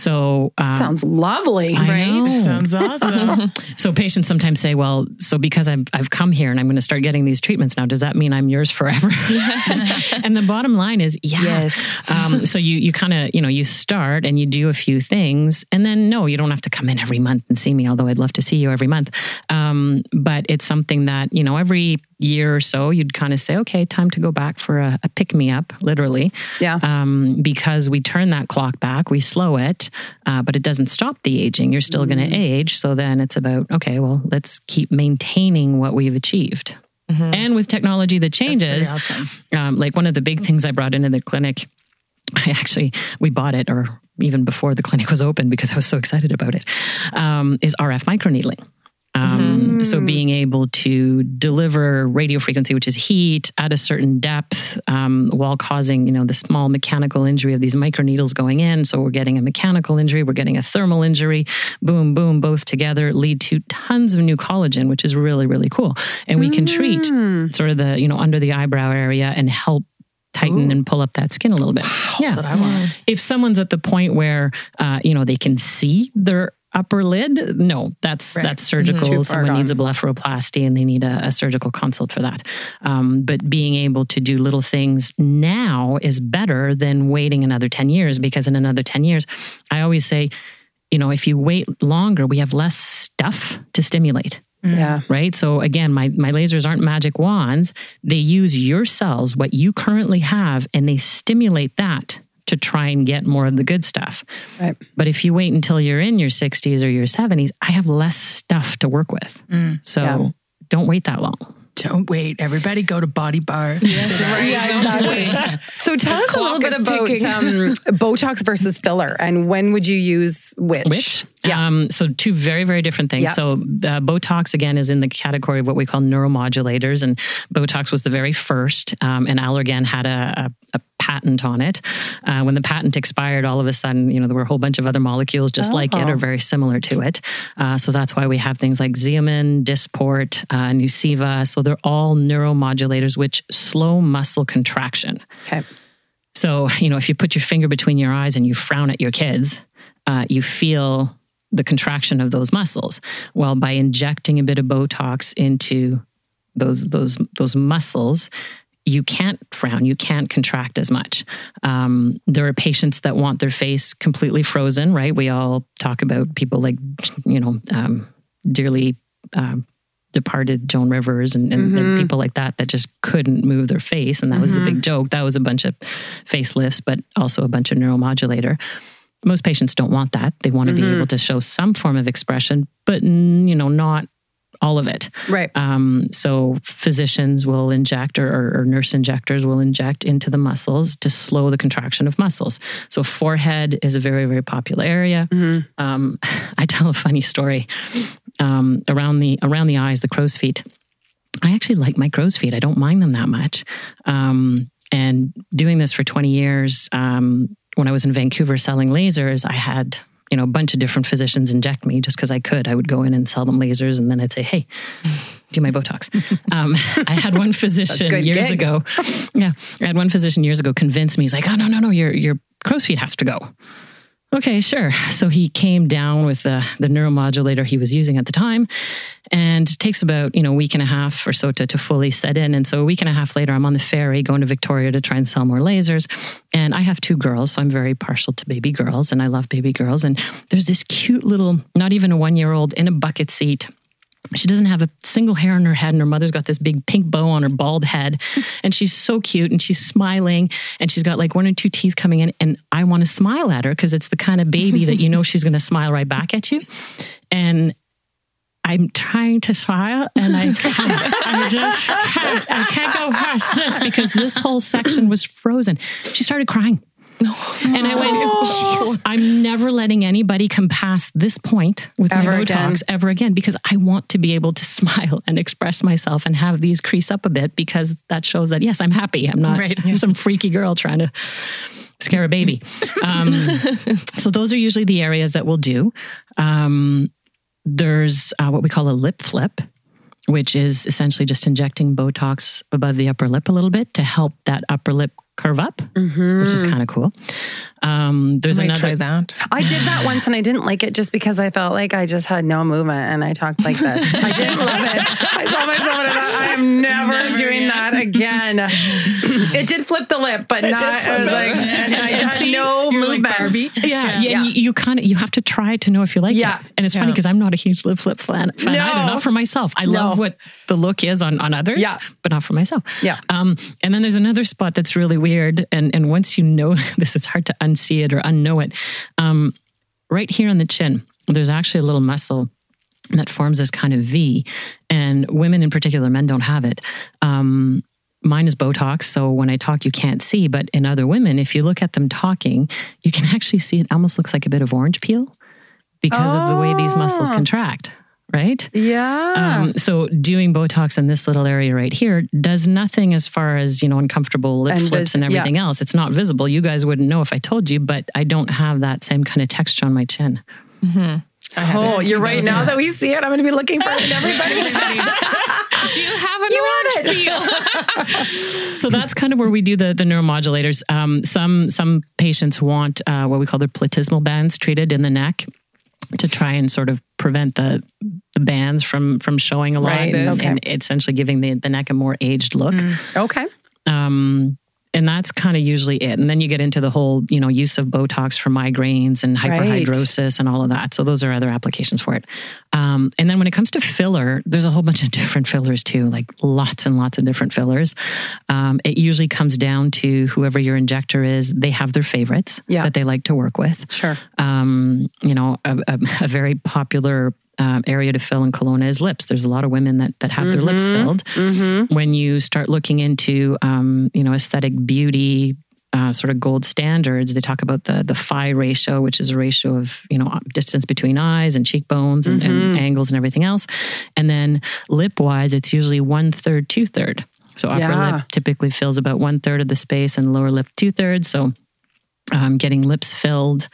So um, Sounds lovely. I know. Sounds awesome. *laughs* So patients sometimes say, "Well, so because I've I've come here and I'm going to start getting these treatments now, does that mean I'm yours forever?" *laughs* and the bottom line is, yeah. Yes. Um, so you you kind of you know you start and you do a few things, and then no, you don't have to come in every month and see me. Although I'd love to see you every month, um, but it's something that you know every year or so you'd kind of say, "Okay, time to go back for a, a pick me up," literally Yeah. um, because we turn that clock back, we slow it, uh, but it doesn't stop the aging. You're still going to age. So then it's about, okay, well, let's keep maintaining what we've achieved. And with technology that changes, awesome. um, like one of the big things I brought into the clinic, I actually, we bought it or even before the clinic was open because I was so excited about it, um, is RF microneedling. Um, So being able to deliver radio frequency, which is heat, at a certain depth, um, while causing you know the small mechanical injury of these microneedles going in. So we're getting a mechanical injury, we're getting a thermal injury. Boom, boom, both together lead to tons of new collagen, which is really really cool. And we can treat sort of the you know under the eyebrow area and help tighten and pull up that skin a little bit. yeah, That's what I want. if someone's at the point where uh, you know they can see their upper lid? No that's that's surgical. Too far someone needs a blepharoplasty and they need a, a surgical consult for that. Um, but being able to do little things now is better than waiting another 10 years because in another 10 years i always say you know if you wait longer we have less stuff to stimulate. Yeah. right? So again, my my lasers aren't magic wands. They use your cells, what you currently have, and they stimulate that to try and get more of the good stuff. Right. But if you wait until you're in your 60s or your 70s, I have less stuff to work with. Mm. So Yeah. don't wait that long. Don't wait. Everybody go to Body Bar. Yeah, don't wait. So tell us a little bit about um, Botox versus filler, and when would you use which? Which? Yeah. Um, so two very, very different things. Yeah. So uh, Botox again is in the category of what we call neuromodulators, and Botox was the very first, um, and Allergan had a, a, a patent on it. Uh, when the patent expired, all of a sudden, you know, there were a whole bunch of other molecules just like it Oh. or very similar to it. Uh, so that's why we have things like Xeomin, Dysport, uh, Nuceiva. So they're all neuromodulators which slow muscle contraction. Okay. So, you know, if you put your finger between your eyes and you frown at your kids, uh, you feel the contraction of those muscles. Well, by injecting a bit of Botox into those those those muscles, you can't frown, you can't contract as much. Um, there are patients that want their face completely frozen, right? We all talk about people like, you know, um, dearly um, departed Joan Rivers and, and, and people like that that just couldn't move their face. And that was the big joke. That was a bunch of facelifts, but also a bunch of neuromodulator. Most patients don't want that. They want to be able to show some form of expression, but you know, not all of it. Right. Um, so physicians will inject or, or, or nurse injectors will inject into the muscles to slow the contraction of muscles. So forehead is a very, very popular area. Um, *sighs* I tell a funny story um, around the around the eyes, the crow's feet. I actually like my crow's feet. I don't mind them that much. Um, and doing this for 20 years, um, when I was in Vancouver selling lasers, I had you know a bunch of different physicians inject me just because I could. I would go in and sell them lasers, and then I'd say, "Hey, do my Botox." *laughs* um, I had one physician years gig. ago. *laughs* Yeah, I had one physician years ago convince me. He's like, "Oh no, no, no, your your crow's feet have to go." Okay, sure. So he came down with the, the neuromodulator he was using at the time and takes about, you know, a week and a half or so to, to fully set in. And so a week and a half later, I'm on the ferry going to Victoria to try and sell more lasers. And I have two girls, so I'm very partial to baby girls and I love baby girls. And there's this cute little, not even a one year old in a bucket seat she doesn't have a single hair on her head, and her mother's got this big pink bow on her bald head. *laughs* And she's so cute and she's smiling, and she's got like one or two teeth coming in. And I want to smile at her because it's the kind of baby that you know *laughs* she's going to smile right back at you. And I'm trying to smile, and I can't. I just can't. I can't go past this because this whole section was frozen. She started crying. And I went, Jesus, I'm never letting anybody come past this point with Ever my Botox again. ever again because I want to be able to *laughs* smile and express myself and have these crease up a bit because that shows that, yes, I'm happy. I'm not Right. *laughs* some freaky girl trying to scare a baby. Um, so those are usually the areas that we'll do. Um, there's uh, what we call a lip flip. Which is essentially just injecting Botox above the upper lip a little bit to help that upper lip curve up, which is mm-hmm. kind of cool. Um, there's Might another try that. I did that once and I didn't like it just because I felt like I just had no movement and I talked like this. *laughs* I didn't love it. I saw myself and I thought, I am never, doing that again. it did flip the lip, but not, I was like, and I And *laughs* had see, no You're like movement. Barbie. Yeah, yeah. Yeah. and You, you kind of you have to try to know if you like Yeah. it. And it's funny because I'm not a huge lip flip fan, fan No. either. Not for myself. I No. love what the look is on on others, Yeah. but not for myself. Yeah. Um, and then there's another spot that's really weird, and and once you know *laughs* this, it's hard to unsee it or unknow it. Um, right here on the chin, there's actually a little muscle that forms this kind of V, and women in particular, men don't have it. Um, mine is Botox, so when I talk, you can't see. But in other women, if you look at them talking, you can *laughs* actually see it almost looks like a bit of orange peel because of the way these muscles Oh. contract, right? Yeah. Um, so doing Botox in this little area right here does nothing as far as you know uncomfortable lip And flips vis- and yeah. everything else. It's not visible. You guys wouldn't know if I told you, but I don't have that same kind of texture on my chin. oh, you're right. Now that we see it, I'm going to be looking for it in everybody. *laughs* *laughs* Do you have an You orange it. peel? *laughs* So that's kind of where we do the the neuromodulators. Um, some some patients want uh, what we call their platysmal bands treated in the neck to try and sort of prevent the the bands from from showing a lot Right, and, okay. and essentially giving the, the neck a more aged look. okay. Um, and that's kind of usually it. And then you get into the whole, you know, use of Botox for migraines and Right. hyperhidrosis and all of that. So those are other applications for it. Um, and then when it comes to filler, there's a whole bunch of *laughs* different fillers too, like lots and lots of different fillers. Um, it usually comes down to whoever your injector is, they have their favorites Yeah. that they like to work with. Sure. Um, you know, a, a, a very popular um, area to fill in Kelowna is lips. There's a lot of women that that have their lips filled. When you start looking into, um, you know, aesthetic beauty. Uh, sort of gold standards. They talk about the the phi ratio, which is a ratio of you know distance between eyes and cheekbones and, and angles and everything else. And then lip wise, it's usually one third, two third. So upper Yeah. lip typically fills about one third of the space, and lower lip two thirds. So um, getting lips filled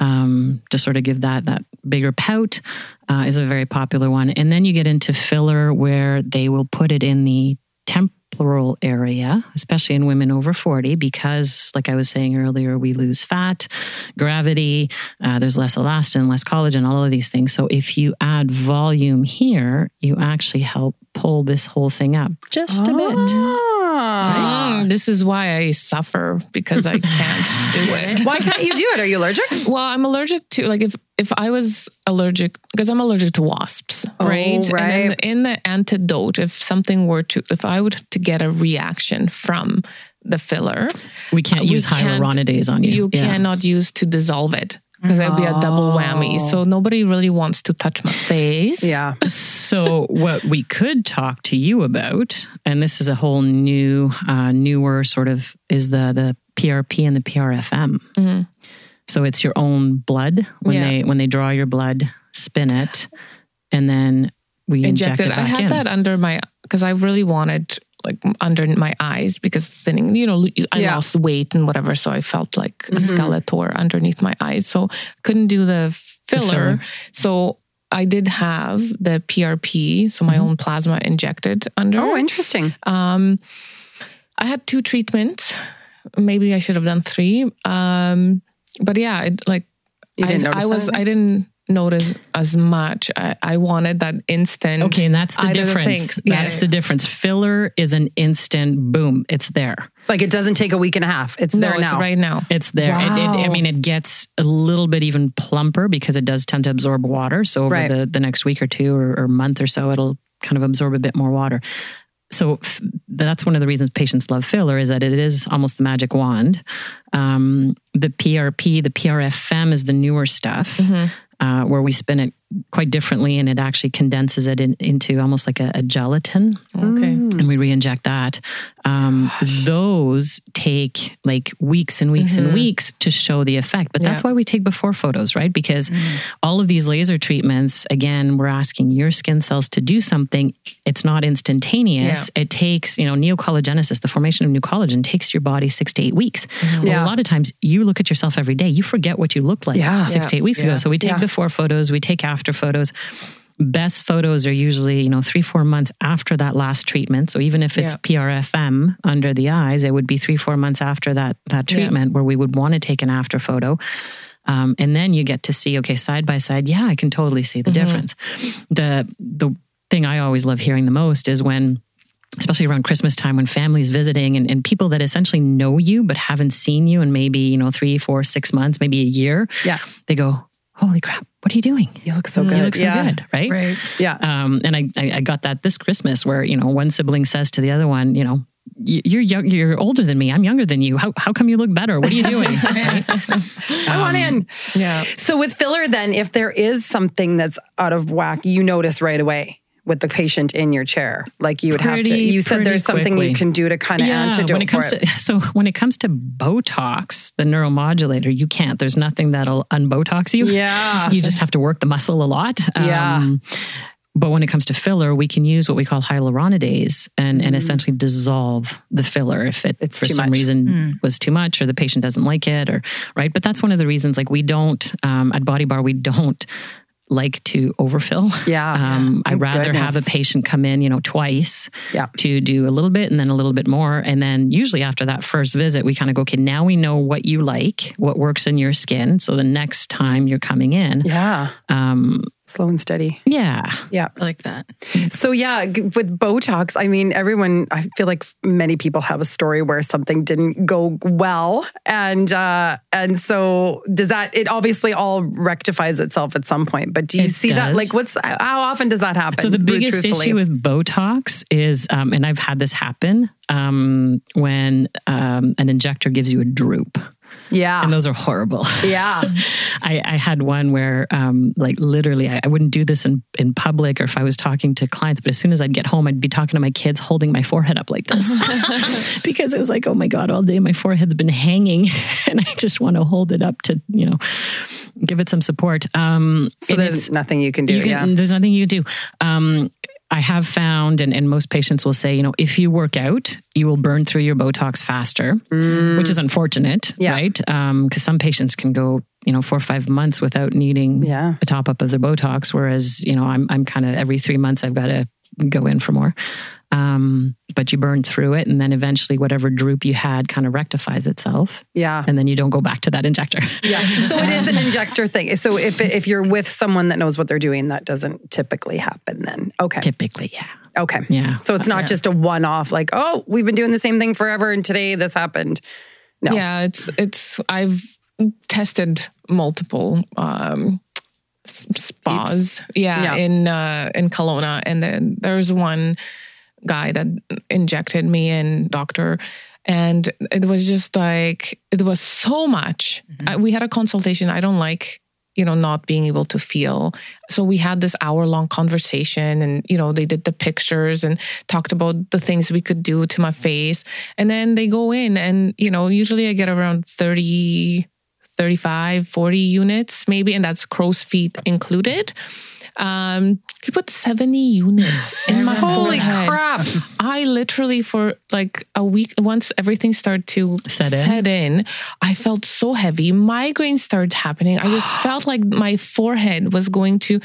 um, to sort of give that that bigger pout uh, is a very popular one. And then you get into filler where they will put it in the temporal area, especially in women over 40, because, like I was saying earlier, we lose fat, gravity, uh, there's less elastin, less collagen, all of these things. So if you add volume here, you actually help pull this whole thing up just a bit. Ah. Mm, this is why I suffer because I can't *laughs* do it. Why can't you do it? Are you allergic? Well, I'm allergic to like if if I was allergic because I'm allergic to wasps, right? Oh, right. And then in the antidote, if something were to if I would to get a reaction from the filler, We can't We use can't- hyaluronidase on you. you Yeah. cannot use to dissolve it because that would be a double whammy. So nobody really wants to touch my face. Yeah. *laughs* So, what we could talk to you about, and this is a whole new, uh, newer sort of, is the the PRP and the PRFM. So it's your own blood when Yeah. they when they draw your blood, spin it, and then we inject injected. it I back had in. that under my because I really wanted like under my eyes because thinning, you know, I Yeah. lost weight and whatever, so I felt like a skeletor underneath my eyes, so couldn't do the filler. filler. So I did have the PRP, so my own plasma injected under. Oh, interesting. Um, I had two treatments. Maybe I should have done three. Um, but yeah, it, like I, I was, anything? I didn't notice as much. I, I wanted that instant. Okay, and that's the either difference. things. That's Yes. the difference. Filler is an instant boom. It's there. Like it doesn't take a week and a half. It's no, there it's now. right now. It's there. It, it, I mean, it gets a little bit even plumper because it does tend to absorb water. So over Right. the, the next week or two or, or month or so, it'll kind of absorb a bit more water. So f- that's one of the reasons patients love filler is that it is almost the magic wand. Um, the PRP, the PRFM is the newer stuff. Uh, where we spin it quite differently and it actually condenses it in, into almost like a, a gelatin Okay. Mm. and we re-inject that. Um, those take like weeks and weeks and mm-hmm. weeks to show the effect. But that's why we take before photos, right? Because mm. all of these laser treatments, again, we're asking your skin cells to do something. It's not instantaneous. It takes, you know, neocollagenesis, the formation of new collagen takes your body six to eight weeks. Mm-hmm. Well, Yeah. a lot of times you look at yourself every day, you forget what you looked like Yeah. six to eight weeks ago. So we take Yeah. before photos, we take after photos best photos are usually you know three four months after that last treatment so even if it's prfm under the eyes it would be three four months after that that Yeah. treatment where we would want to take an after photo um, and then you get to see okay side by side yeah i can totally see the difference the the thing i always love hearing the most is when especially around Christmas time when families visiting and, and people that essentially know you but haven't seen you in maybe, you know, three, four, six months, maybe a year. Yeah. They go, Holy crap, what are you doing? You look so good. You look so yeah. good, right? Right. Yeah. Um, and I, I, I got that this Christmas where, you know, one sibling says to the other one, you know, you're young, you're older than me. I'm younger than you. How, how come you look better? What are you *laughs* doing? I want in. Yeah. So with filler, then, if there is something that's out of whack, you notice right away with the patient in your chair. Like you would have to. You said pretty there's something quickly. you can do to kind of antidote when it comes it. to so when it comes to Botox, the neuromodulator, you can't. There's nothing that'll unbotox you. Yeah. *laughs* you just have to work the muscle a lot. Um, Yeah. But when it comes to filler, we can use what we call hyaluronidase and, and essentially dissolve the filler if it Mm. It's for some much. reason was too much or the patient doesn't like it or right. But that's one of the reasons like we don't um, at Body Bar we don't like to overfill. Yeah. Um, I'd Thank rather have a patient come in, you know, twice Yeah. to do a little bit and then a little bit more. And then usually after that first visit, we kind of go, okay, now we know what you like, what works in your skin. So the next time you're coming in, Yeah. um, Slow and steady. yeah, Yeah. I like that. So yeah, with Botox, I mean, everyone. I feel like many people have a story where something didn't go well, and uh, and so does that? It obviously all rectifies itself at some point. But do you It see that? Like, what's how often does that happen? So the biggest truthfully? issue with Botox is, um, and I've had this happen um, when um, an injector gives you a droop. Yeah. And those are horrible. Yeah. *laughs* I, I had one where, um, like, literally, I, I wouldn't do this in, in public or if I was talking to clients, but as soon as I'd get home, I'd be talking to my kids holding my forehead up like this *laughs* *laughs* because it was like, oh my God, all day my forehead's been hanging and I just want to hold it up to, you know, give it some support. Um, So there's nothing you can do. you can, yeah. There's nothing you can do. Um, I have found, and, and most patients will say, you know, if you work out, you will burn through your Botox faster, mm. which is unfortunate, Yeah. right? Um, because some patients can go, you know, four or five months without needing Yeah. a top up of their Botox, whereas, you know, I'm I'm kind of every three months I've got to go in for more. Um, but you burn through it, and then eventually whatever droop you had kind of rectifies itself, Yeah. and then you don't go back to that injector. Yeah. So it is an injector thing. So if if you're with someone that knows what they're doing, that doesn't typically happen then. Okay. Typically, yeah, Okay. yeah. So it's not just a one off like, oh, we've been doing the same thing forever and today this happened. No. Yeah, it's it's I've tested multiple um spas. Yeah, Yeah. in uh in Kelowna and then there's one guy that injected me in doctor and it was just like it was so much. I, we had a consultation. I don't like you know not being able to feel so we had this hour long conversation and you know they did the pictures and talked about the things we could do to my face and then they go in and you know usually i get around 30 35 40 units maybe and that's crow's feet included um he put 70 units *laughs* in my Holy forehead. crap. I literally for like a week once everything started to Set in? set in, I felt so heavy. Migraines started happening. I just *gasps* felt like my forehead was going to,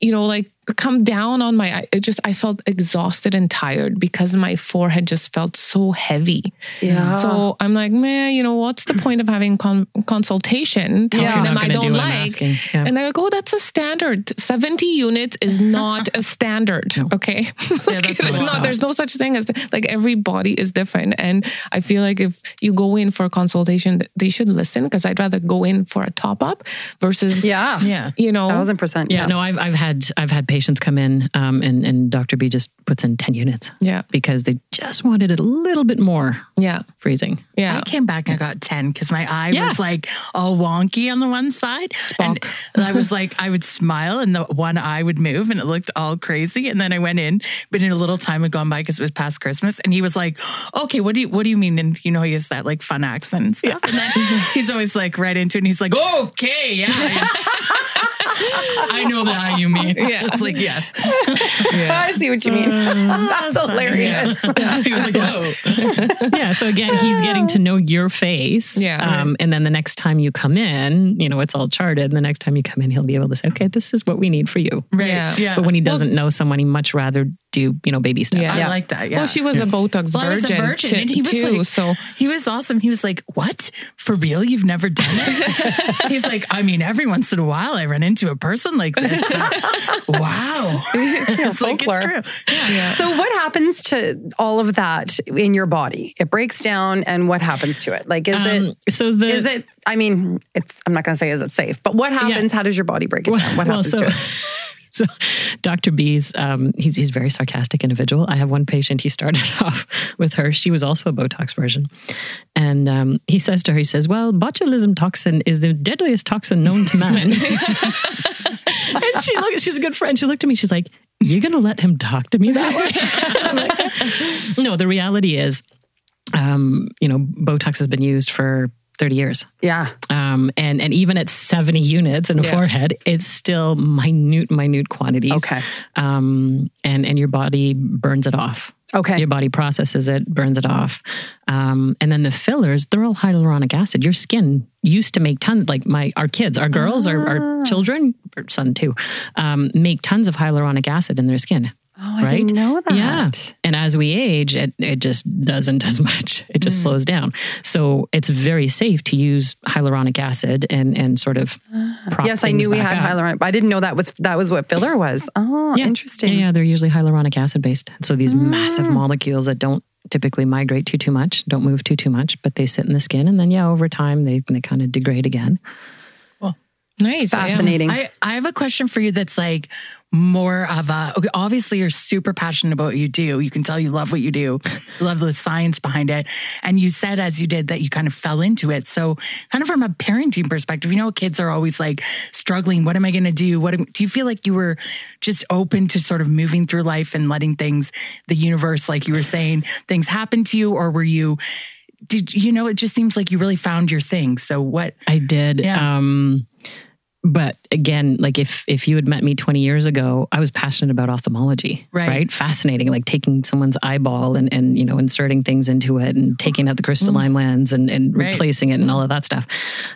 you know, like come down on my it just I felt exhausted and tired because my forehead just felt so heavy. Yeah. So I'm like, man, you know, what's the *clears throat* point of having con- consultation telling If you're them I don't do like? yeah. And they're like, oh, that's a standard. 70 units is *laughs* not a standard. Okay. Yeah, *laughs* that's it's a not, lot. there's no such thing as like every body is different. And I feel like if you go in for a consultation, they should listen because I'd rather go in for a top up versus, yeah. Yeah. you know, Thousand percent. Yeah, no, I've I've had I've had patients come in, um, and and Doctor B just puts in ten units yeah, because they just wanted it a little bit more yeah, freezing. yeah. I came back and I got 10 because my eye Yeah. was like all wonky on the one side. And I was like, I would smile and the one eye would move and it looked all crazy. And then I went in, but in a little time had gone by because it was past Christmas. And he was like, okay, what do you, what do you mean? And you know, he has that like fun accent and stuff. And then he's always like right into it. And he's like, okay, yeah. *laughs* I know that how you mean. Yeah. It's like, yes. I see what you mean. *laughs* That's hilarious. *laughs* he was like, whoa. *laughs* yeah. So again, he's getting to know your face. Yeah. Um, and then the next time you come in, you know, it's all charted. And the next time you come in, he'll be able to say, okay, this is what we need for you. Right. Yeah. Yeah. But when he doesn't know someone, he much rather do, you know, baby steps. Yeah. I like that. Yeah. Well, she was a Botox Well, I was virgin, a virgin, t- and he was too. like, so he was awesome. He was like, "What? For real? You've never done it?" *laughs* He's like, "I mean, every once in a while, I run into a person like this. but *laughs* wow, it's like it's true. Yeah. So what happens to all of that in your body? It breaks down and what happens to it? Like is Um, it so the is it I mean, it's I'm not gonna say is it safe, but what happens? How does your body break it down? What well, happens so, to it? *laughs* So, Dr. B's, um, he's he's a very sarcastic individual. I have one patient. He started *laughs* off with her. She was also a Botox version, and um, he says to her, he says, "Well, botulism toxin is the deadliest toxin known to man." *laughs* and she looked. She's a good friend. She looked at me. She's like, "You're gonna let him talk to me that way?" Like, no, the reality is, um, you know, Botox has been used for 30 years. Yeah. Um, and and even at 70 units in a forehead, it's still minute, minute quantities. Okay. Um, and and your body burns it off. Okay. Your body processes it, burns it off. Um, and then the fillers, they're all hyaluronic acid. Your skin used to make tons, like my our kids, our girls, our, Ah. our children, our son too, um, make tons of hyaluronic acid in their skin. Oh, I right? didn't know that. Yeah. And as we age, it, it just doesn't as *laughs* much. It Mm. just slows down. So it's very safe to use hyaluronic acid and and sort of prop Yes, I knew we had up. hyaluronic, but I didn't know that was that was what filler was. Oh, Yeah. interesting. Yeah, yeah, they're usually hyaluronic acid based. So these Mm. massive molecules that don't typically migrate too too much, don't move too too much, but they sit in the skin, and then yeah, over time they they kind of degrade again. Nice. Fascinating. I, I have a question for you that's like more of a okay, obviously you're super passionate about what you do. You can tell you love what you do. Love the science behind it. And you said as you did that you kind of fell into it. So kind of from a parenting perspective, you know kids are always like struggling, what am I going to do? What am, do you feel like you were just open to sort of moving through life and letting things the universe like you were saying things happen to you or were you did you know it just seems like you really found your thing. So what I did. Yeah. Um, but again, like if if you had met me 20 years ago, I was passionate about ophthalmology. Right. Fascinating. Like taking someone's eyeball and and you know, inserting things into it and taking out the crystalline lens and, and Right. replacing it and all of that stuff.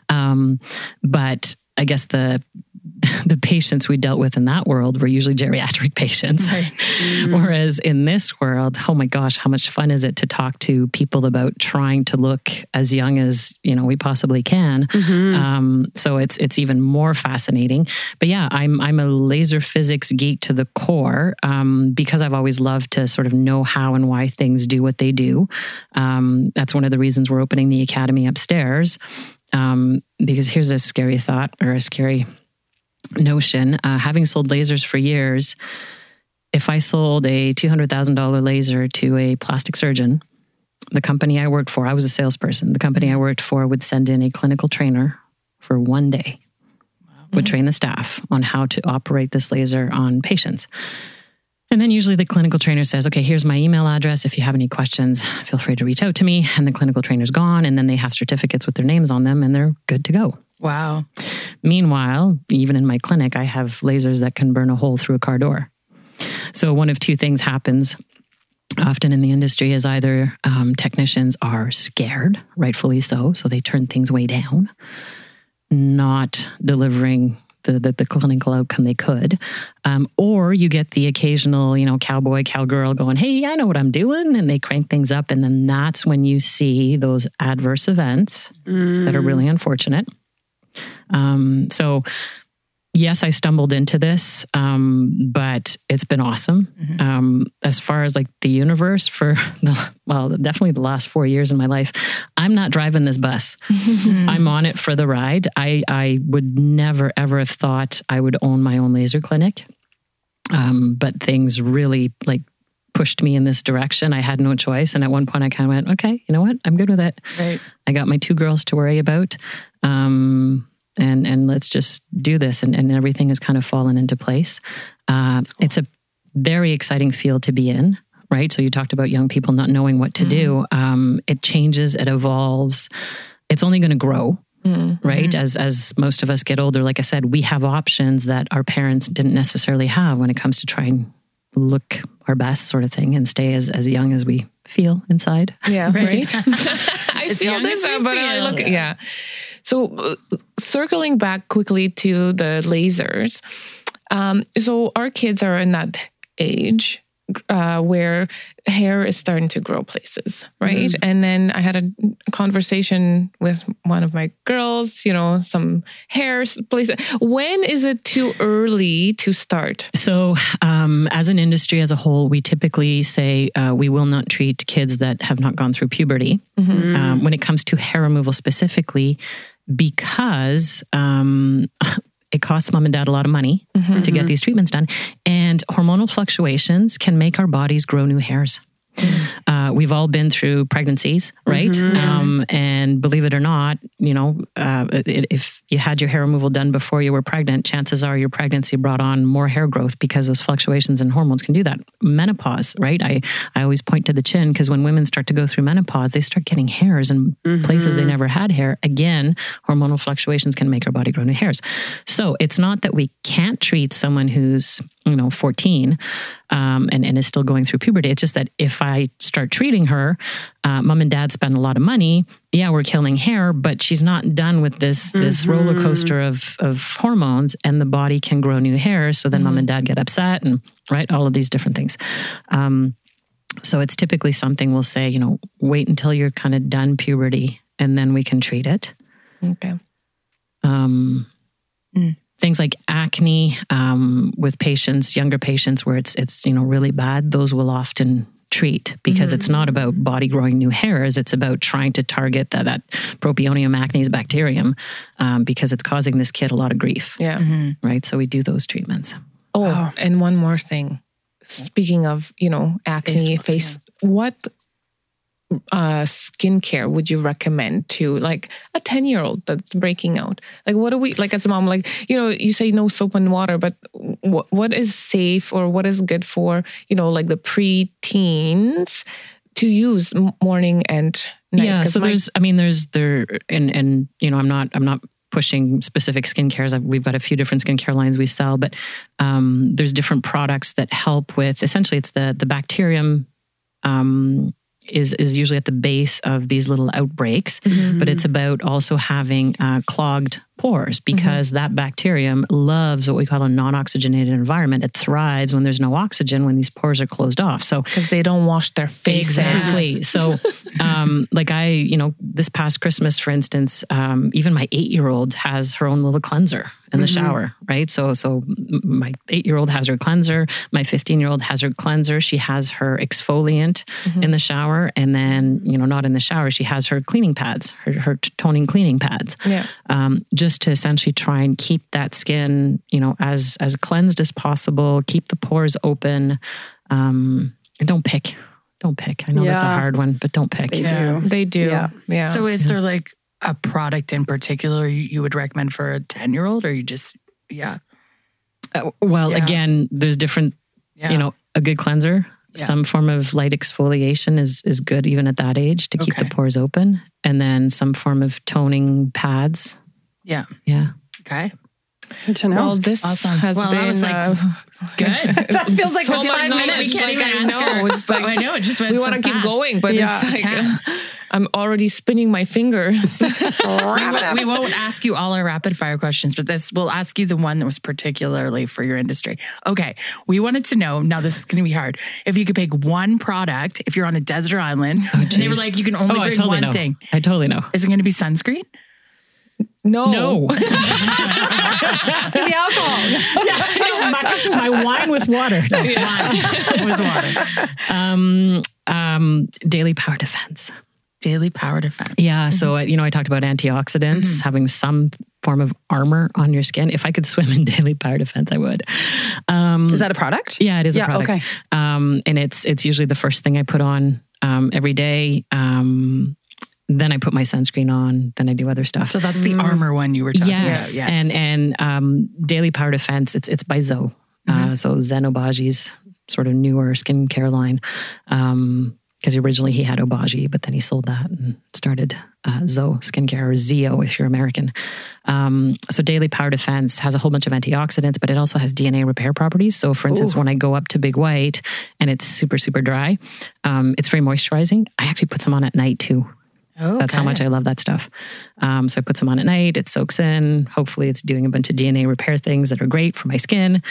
Um, but I guess the the patients we dealt with in that world were usually geriatric *laughs* patients. Right. *laughs* Whereas in this world, oh my gosh, how much fun is it to talk to people about trying to look as young as you know we possibly can. Um, so it's it's even more fascinating. But yeah, I'm I'm a laser physics geek to the core um, because I've always loved to sort of know how and why things do what they do. Um, that's one of the reasons we're opening the academy upstairs. Um, because here's a scary thought or a scary notion. Uh, having sold lasers for years, if I sold a $200,000 laser to a plastic surgeon, the company I worked for, I was a salesperson. The company I worked for would send in a clinical trainer for one day, would train the staff on how to operate this laser on patients. And then usually the clinical trainer says, okay, here's my email address. If you have any questions, feel free to reach out to me. And the clinical trainer's gone. And then they have certificates with their names on them and they're good to go. Wow. Meanwhile, even in my clinic, I have lasers that can burn a hole through a car door. So one of two things happens often in the industry is either um, technicians are scared, rightfully so, so they turn things way down, not delivering the, the, the clinical outcome they could, um, or you get the occasional, you know, cowboy, cowgirl going, "Hey, I know what I'm doing," and they crank things up, and then that's when you see those adverse events that are really unfortunate. Um, so, yes, I stumbled into this, um, but it's been awesome. Um, as far as like the universe for *laughs* the, well, definitely the last four years in my life, I'm not driving this bus. I'm on it for the ride. I, I would never, ever have thought I would own my own laser clinic. Um, but things really like pushed me in this direction. I had no choice. And at one point I kind of went, okay, you know what? I'm good with it. Right. I got my two girls to worry about. Um, and, and let's just do this. And, and everything has kind of fallen into place. Uh, It's a very exciting field to be in, right? So you talked about young people not knowing what to do. Um, it changes, it evolves. It's only going to grow. Right. As as most of us get older, like I said, we have options that our parents didn't necessarily have when it comes to trying look our best sort of thing and stay as, as young as we feel inside. Yeah, *laughs* Right. right. *laughs* I As feel young this, as we uh, but I feel. look, yeah. So, uh, circling back quickly to the lasers. Um, so, our kids are in that age uh, where hair is starting to grow places, right? And then I had a conversation with one of my girls, you know, some hair places. When is it too early to start? So, um, as an industry as a whole, we typically say uh, we will not treat kids that have not gone through puberty um, when it comes to hair removal specifically, because um, it costs mom and dad a lot of money mm-hmm. to get mm-hmm. these treatments done. And hormonal fluctuations can make our bodies grow new hairs. Uh, we've all been through pregnancies, right? Um, and believe it or not, you know, uh, it, if you had your hair removal done before you were pregnant, chances are your pregnancy brought on more hair growth because those fluctuations in hormones can do that. Menopause, right? I, I always point to the chin because when women start to go through menopause, they start getting hairs in places they never had hair. Again, hormonal fluctuations can make our body grow new hairs. So it's not that we can't treat someone who's you know 14 um, and, and is still going through puberty. It's just that if i start treating her uh, mom and dad spend a lot of money. Yeah we're killing hair but she's not done with this this roller coaster of of hormones and the body can grow new hair. So then mom and dad get upset and right all of these different things. Um, so it's typically something we'll say you know wait until you're kind of done puberty and then we can treat it. Okay. um, things like acne um, with patients, younger patients, where it's it's you know really bad. Those will often treat because it's not about body growing new hairs. It's about trying to target that, that Propionibacterium acnes bacterium um, because it's causing this kid a lot of grief. Yeah. Right. So we do those treatments. Oh, and one more thing. Speaking of, you know, acne, Face- face, what uh skincare would you recommend to like a 10 year old that's breaking out? Like what do we like as a mom like you know you say no soap and water but what what is safe or what is good for you know like the pre-teens to use morning and night? Yeah so my- there's i mean there's there and and you know i'm not i'm not pushing specific skincares we've got a few different skincare lines we sell but um, there's different products that help with essentially it's the the bacterium um, is is usually at the base of these little outbreaks but it's about also having uh, clogged pores because that bacterium loves what we call a non-oxygenated environment. It thrives when there's no oxygen when these pores are closed off. So because they don't wash their faces. Exactly. *laughs* So, um, like I, you know, this past Christmas, for instance, um, even my eight-year-old has her own little cleanser in the shower, right? So, so my eight-year-old has her cleanser. My fifteen-year-old has her cleanser. She has her exfoliant in the shower, and then, you know, not in the shower, she has her cleaning pads, her, her toning cleaning pads. Yeah. Um, just to essentially try and keep that skin, you know, as as cleansed as possible, keep the pores open, um, and don't pick. Don't pick. I know that's a hard one, but don't pick. They Yeah. do. they do Yeah. yeah, So is there like a product in particular you, you would recommend for a 10 year old or you just, yeah. Uh, well, Yeah. again, there's different. yeah. You know, a good cleanser. Yeah. Some form of light exfoliation is is good even at that age to keep Okay. the pores open, and then some form of toning pads. Yeah. Yeah. Okay. Good to know. well this Awesome. has Well, been that was, like, uh, *laughs* Good. *laughs* that feels like so it's much five minutes. We can't Like, even I ask know, her. it's like- I know it just went we so want to keep going, but Yeah. it's like Yeah. *laughs* I'm already spinning my finger. We, won't- we won't ask you all our rapid fire questions, but this we'll ask you the one that was particularly for your industry. Okay. We wanted to know, now this is going to be hard. If you could pick one product, if you're on a desert island, and they were like, you can only Oh, bring totally one know. thing. I totally know. Is it going to be sunscreen? No. *laughs* the alcohol. my, my wine with water. No. With water. Um, um, daily power defense. Daily power defense. Yeah. So, uh, you know, I talked about antioxidants, having some form of armor on your skin. If I could swim in *laughs* daily power defense, I would. Um, Is that a product? yeah, it is Yeah, a product. okay. Um, and it's it's usually the first thing I put on um, every day. Um, then I put my sunscreen on. Then I do other stuff. So that's the armor one you were talking yes, about. Yes. And and um, daily power defense. It's it's by Zoe. Uh, so Zein Obagi's sort of newer skincare line. Um, because originally he had Obagi, but then he sold that and started uh, Zoe Skincare or Zio if you're American. Um, so Daily Power Defense has a whole bunch of antioxidants, but it also has DNA repair properties. So for instance, when I go up to Big White and it's super super dry, um, it's very moisturizing. I actually put some on at night too. That's how much I love that stuff. Um, so I put some on at night. It soaks in. Hopefully, it's doing a bunch of DNA repair things that are great for my skin,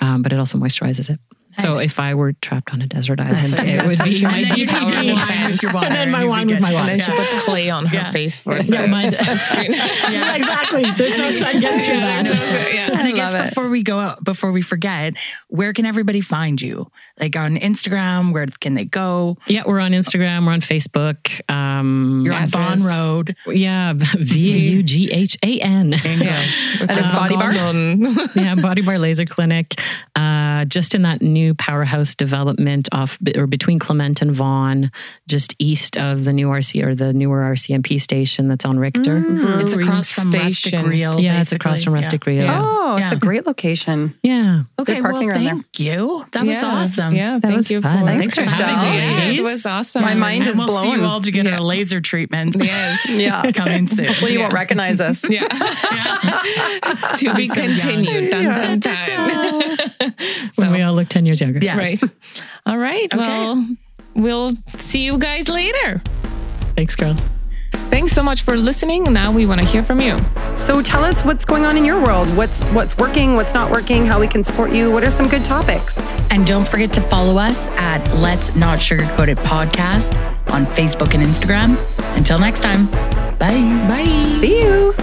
um, but it also moisturizes it. So if I were trapped on a desert island, it would be you- my and then deep power take wine defense. with your water and then my you'd wine be with good. my And water. then she Yeah. put clay on her Yeah. face for Yeah, the mine- sunscreen. *laughs* yeah, exactly. There's no sun gets through Yeah, that. there's no- yeah, And I guess love it. before we go out, before we forget, where can everybody find you? Like on Instagram, where can they go? Yeah, we're on Instagram. We're on Facebook. Um, You're on Vaughan Road. yeah, *laughs* V A U G H A N. *laughs* And it's Body Bar? yeah, Body Bar Laser Clinic, uh, just in that new powerhouse development off or between Clement and Vaughan, just east of the new RC or the newer RCMP station that's on Richter. Mm. It's Brewery across from Rustic Reel. yeah, it's across from Rustic Reel. Yeah. Oh, it's Yeah. a great location. Yeah. Okay, Good well, parking around there. thank you. That was awesome. Yeah, That thank was you fun. for Thanks for having Yeah, it was awesome. My mind and is we'll see you all to get our laser treatments. *laughs* Yes. *laughs* Yeah. *laughs* coming soon. Well, you won't recognize us. Yeah. to be so continued. Dun, dun, dun. When we all look 10 years younger. Yes. Right. *laughs* All right. Well, we'll see you guys later. Thanks, girls. Thanks so much for listening. Now we want to hear from you. So tell us what's going on in your world. What's what's working, what's not working, how we can support you. What are some good topics? And don't forget to follow us at Let's Not Sugarcoat It Podcast on Facebook and Instagram. Until next time, bye. Bye. See you.